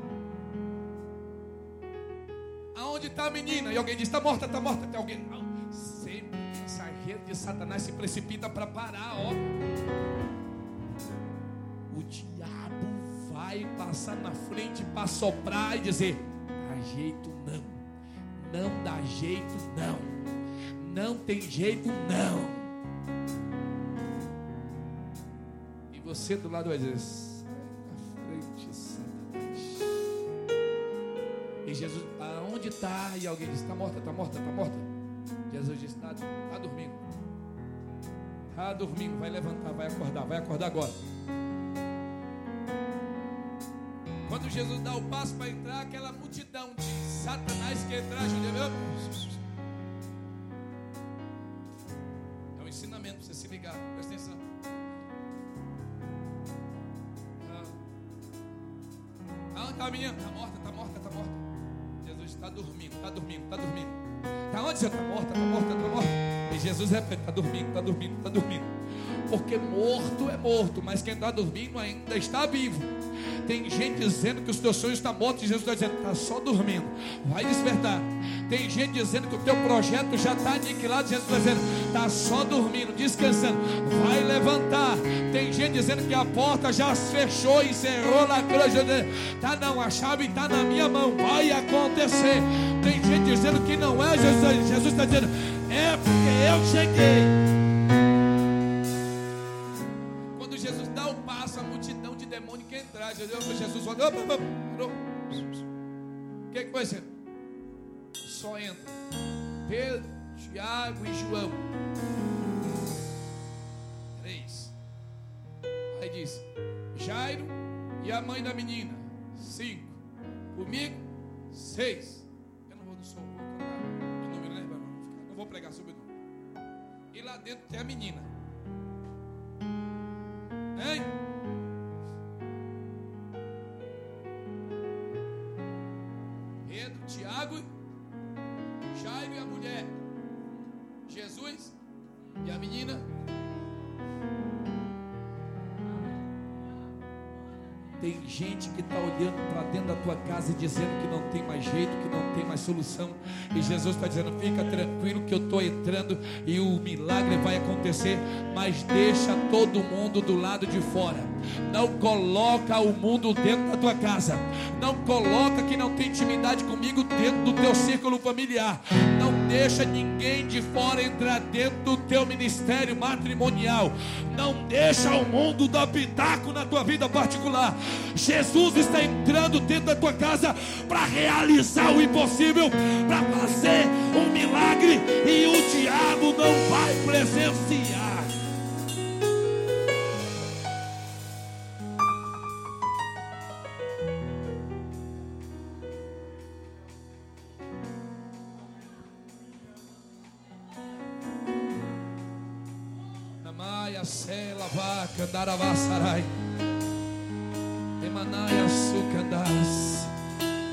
[SPEAKER 1] Aonde está a menina? E alguém diz: Está morta, está morta. Tem alguém. Não. Sempre essa rede de Satanás se precipita para parar, ó. O diabo vai passar na frente para soprar e dizer: Dá jeito não. Não dá jeito não. Não tem jeito não. E você do lado vai dizer: aonde está? E alguém diz: Está morta, está morta, está morta. Jesus diz: Está tá dormindo. Está dormindo, vai levantar, vai acordar, vai acordar agora. Quando Jesus dá o passo para entrar, aquela multidão de Satanás que entrar, Judeu, é um ensinamento para você se ligar, presta atenção. Ah, tá a está morta, está está dormindo, está dormindo, está dormindo. Está onde você está morta, está morta, está morta. E Jesus repete, está dormindo, está dormindo, está dormindo. Porque morto é morto, mas quem está dormindo ainda está vivo. Tem gente dizendo que os teus sonhos estão mortos, e Jesus está dizendo, está só dormindo. Vai despertar. Tem gente dizendo que o teu projeto já está aniquilado, Jesus está dizendo, está só dormindo, descansando. Vai levantar. Tem gente dizendo que a porta já fechou, encerrou na cruz. Tá não, a chave está na minha mão. Vai acontecer. Tem gente dizendo que não é Jesus. Jesus está dizendo, é porque eu cheguei. Jesus olhou, parou. O que, que vai ser? Só entra Pedro, Tiago e João. Três. Aí diz: Jairo e a mãe da menina. Cinco. Comigo, seis. Eu não vou do som, vou cantar o número, né, Não vou pregar sobre o número. E lá dentro tem a menina. Hein? Tiago, Jairo a mulher, Jesus e a menina. Tem gente que está olhando para dentro da tua casa e dizendo que não tem mais jeito, que não tem mais solução. E Jesus está dizendo: fica tranquilo que eu estou entrando e o milagre vai acontecer. Mas deixa todo mundo do lado de fora. Não coloca o mundo dentro da tua casa. Não coloca que não tem intimidade comigo dentro do teu círculo familiar. Deixa ninguém de fora entrar dentro do teu ministério matrimonial. Não deixa o mundo dar pitaco na tua vida particular. Jesus está entrando dentro da tua casa para realizar o impossível, para fazer um milagre e o diabo não vai presenciar.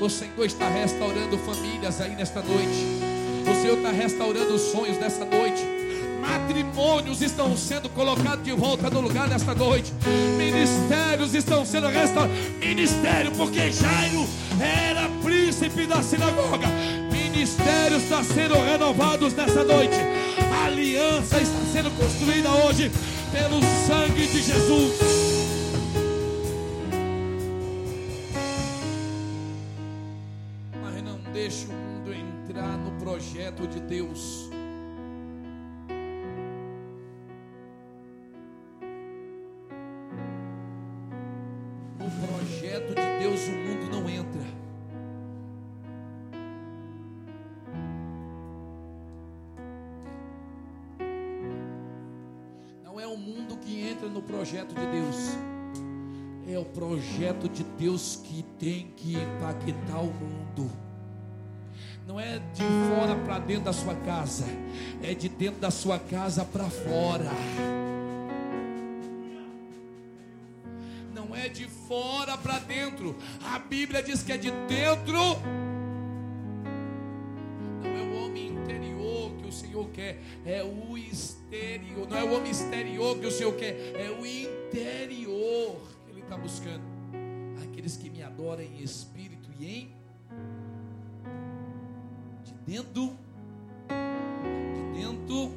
[SPEAKER 1] O Senhor está restaurando famílias aí nesta noite. O Senhor está restaurando sonhos nesta noite. Matrimônios estão sendo colocados de volta no lugar nesta noite. Ministérios estão sendo restaurados. Ministério, porque Jairo era príncipe da sinagoga. Ministérios estão sendo renovados nessa noite. A aliança está sendo construída hoje pelo sangue de Jesus. deixe o mundo entrar no projeto de Deus. Projeto de Deus. É o projeto de Deus que tem que impactar o mundo não é de fora para dentro da sua casa, é de dentro da sua casa para fora. Não é de fora para dentro, a Bíblia diz que é de dentro. Não é o homem interior que o Senhor quer, é o exterior. Não é o homem exterior que o Senhor quer, é o interior que Ele está buscando. Aqueles que me adoram em espírito e em dentro, de dentro,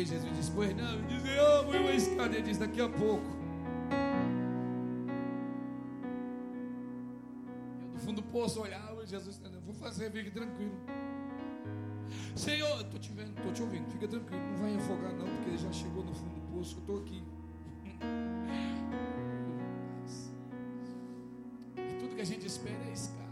[SPEAKER 1] eu Jesus disse: Pois não, eu disse: Eu uma escada. Ele disse: Daqui a pouco. Eu do fundo do poço olhava, Jesus dizendo: Vou fazer, fique tranquilo. Senhor, estou te vendo, estou te ouvindo, fica tranquilo, não vai afogar não, porque ele já chegou no fundo do poço, eu estou aqui. E tudo que a gente espera é escada.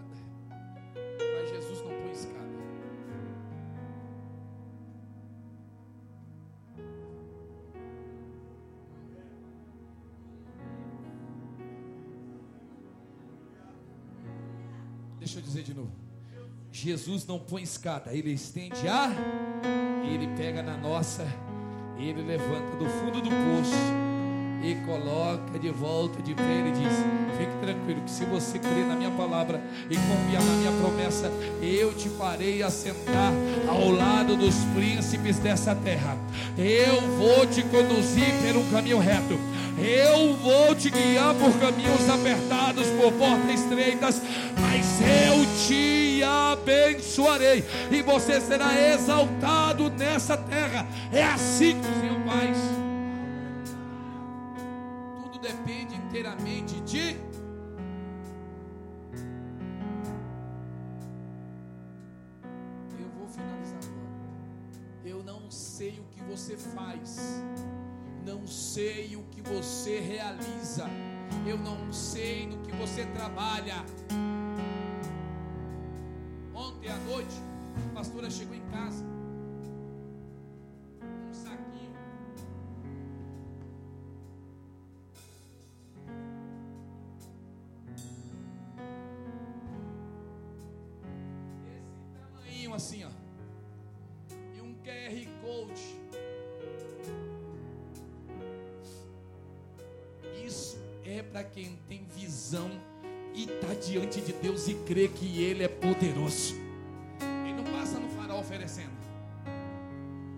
[SPEAKER 1] Deixa eu dizer de novo. Jesus não põe escada, ele estende a, ele pega na nossa, ele levanta do fundo do poço e coloca de volta de pé. Ele diz: Fique tranquilo, que se você crer na minha palavra e confiar na minha promessa, eu te farei assentar ao lado dos príncipes dessa terra. Eu vou te conduzir um caminho reto. Eu vou te guiar por caminhos apertados, por portas estreitas, eu te abençoarei e você será exaltado nessa terra. É assim que o Senhor faz. Tudo depende inteiramente de Eu vou finalizar agora. Eu não sei o que você faz não sei o que você realiza, eu não sei no que você trabalha. Diante de Deus e crê que Ele é poderoso. Ele não passa no farol oferecendo.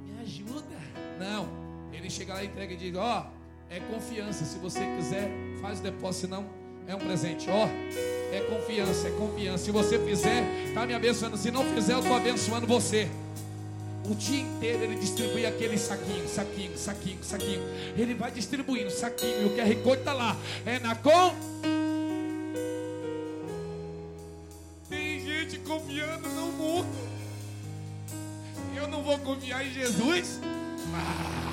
[SPEAKER 1] Me ajuda. Não. Ele chega lá e entrega e diz: Ó, oh, é confiança. Se você quiser, faz o depósito. Não, é um presente. Ó, oh, é confiança, é confiança. Se você fizer, está me abençoando. Se não fizer, eu estou abençoando você. O dia inteiro ele distribui aquele saquinho, saquinho, saquinho, saquinho. Ele vai distribuindo saquinho. E o QR Code está lá. É na com. Confiar em Jesus. Ah.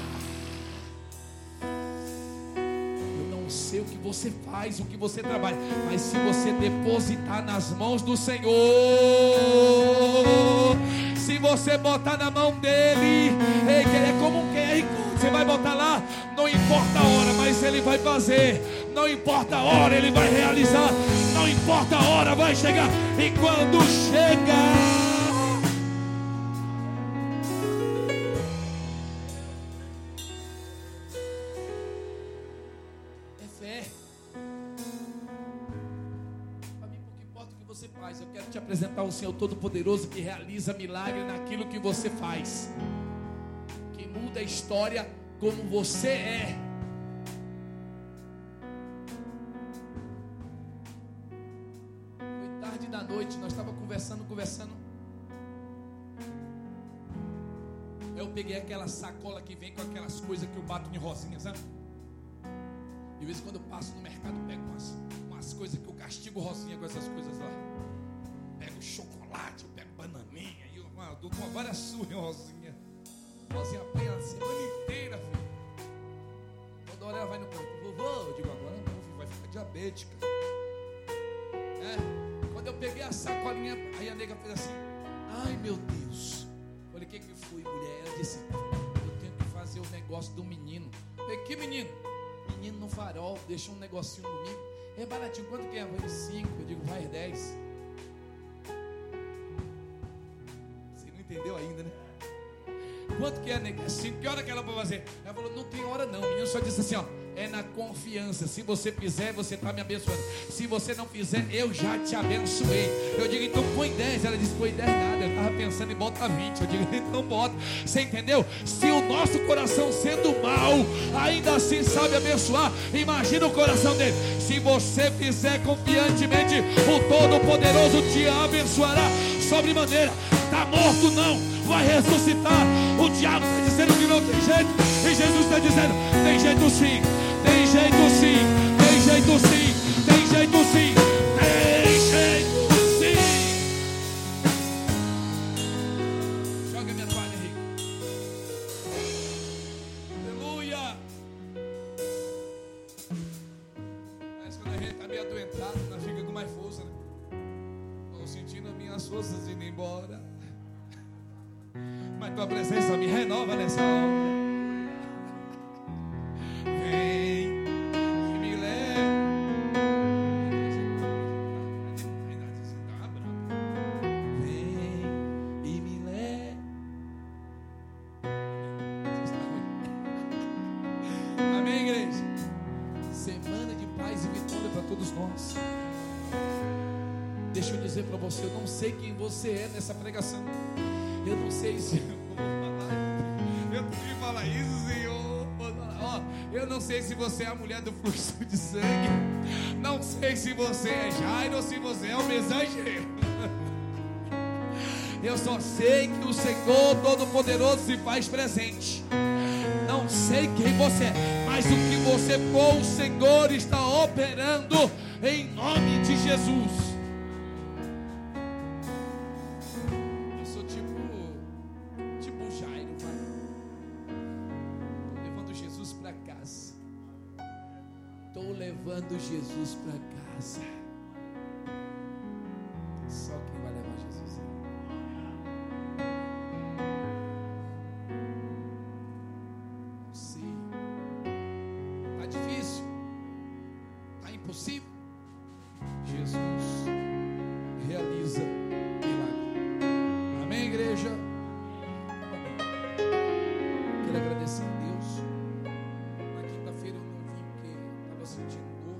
[SPEAKER 1] Eu não sei o que você faz, o que você trabalha. Mas se você depositar nas mãos do Senhor se você botar na mão dele, é como um QR você vai botar lá, não importa a hora, mas ele vai fazer, não importa a hora, ele vai realizar, não importa a hora, vai chegar, e quando chegar. Senhor Todo-Poderoso que realiza milagre naquilo que você faz, que muda a história como você é. Foi tarde da noite, nós estávamos conversando, conversando. Eu peguei aquela sacola que vem com aquelas coisas que eu bato em rosinha, sabe? De vez quando eu passo no mercado, pego umas, umas coisas que eu castigo rosinha com essas coisas lá pego chocolate, eu pego bananinha, e eu, dou uma várias surras, Rosinha. Rosinha apanha a semana inteira, filho. Hora ela vai no quarto, vovô, eu digo, agora não, filho, vai ficar diabética. É, quando eu peguei a sacolinha, aí a nega fez assim, ai meu Deus. Falei, o que que foi, mulher? Ela disse, eu tenho que fazer o negócio do menino. falei, que menino? Menino no farol, deixa um negocinho comigo. É baratinho, quanto que é? Vai cinco, eu digo, vai dez. Ainda, né? Quanto que é, nega? Assim, que hora que ela vai fazer? Ela falou, não tem hora não. O menino só disse assim, ó, é na confiança. Se você fizer, você está me abençoando. Se você não fizer, eu já te abençoei. Eu digo, então põe 10. Ela disse, põe 10 nada. Eu estava pensando em botar 20. Eu digo, então bota. Você entendeu? Se o nosso coração sendo mal, ainda assim sabe abençoar, imagina o coração dele. Se você fizer confiantemente, o Todo-Poderoso te abençoará sobre maneira. Está morto, não, vai ressuscitar. O diabo está dizendo que não tem jeito, e Jesus está dizendo: tem jeito sim. Tem jeito sim, tem jeito sim, tem jeito sim, você é nessa pregação. Eu não sei se eu vou falar isso, Senhor. Eu não sei se você é a mulher do fluxo de sangue. Não sei se você é Jairo ou se você é o mensageiro. Eu só sei que o Senhor Todo-Poderoso se faz presente. Não sei quem você é, mas o que você for, o Senhor está operando em nome de Jesus.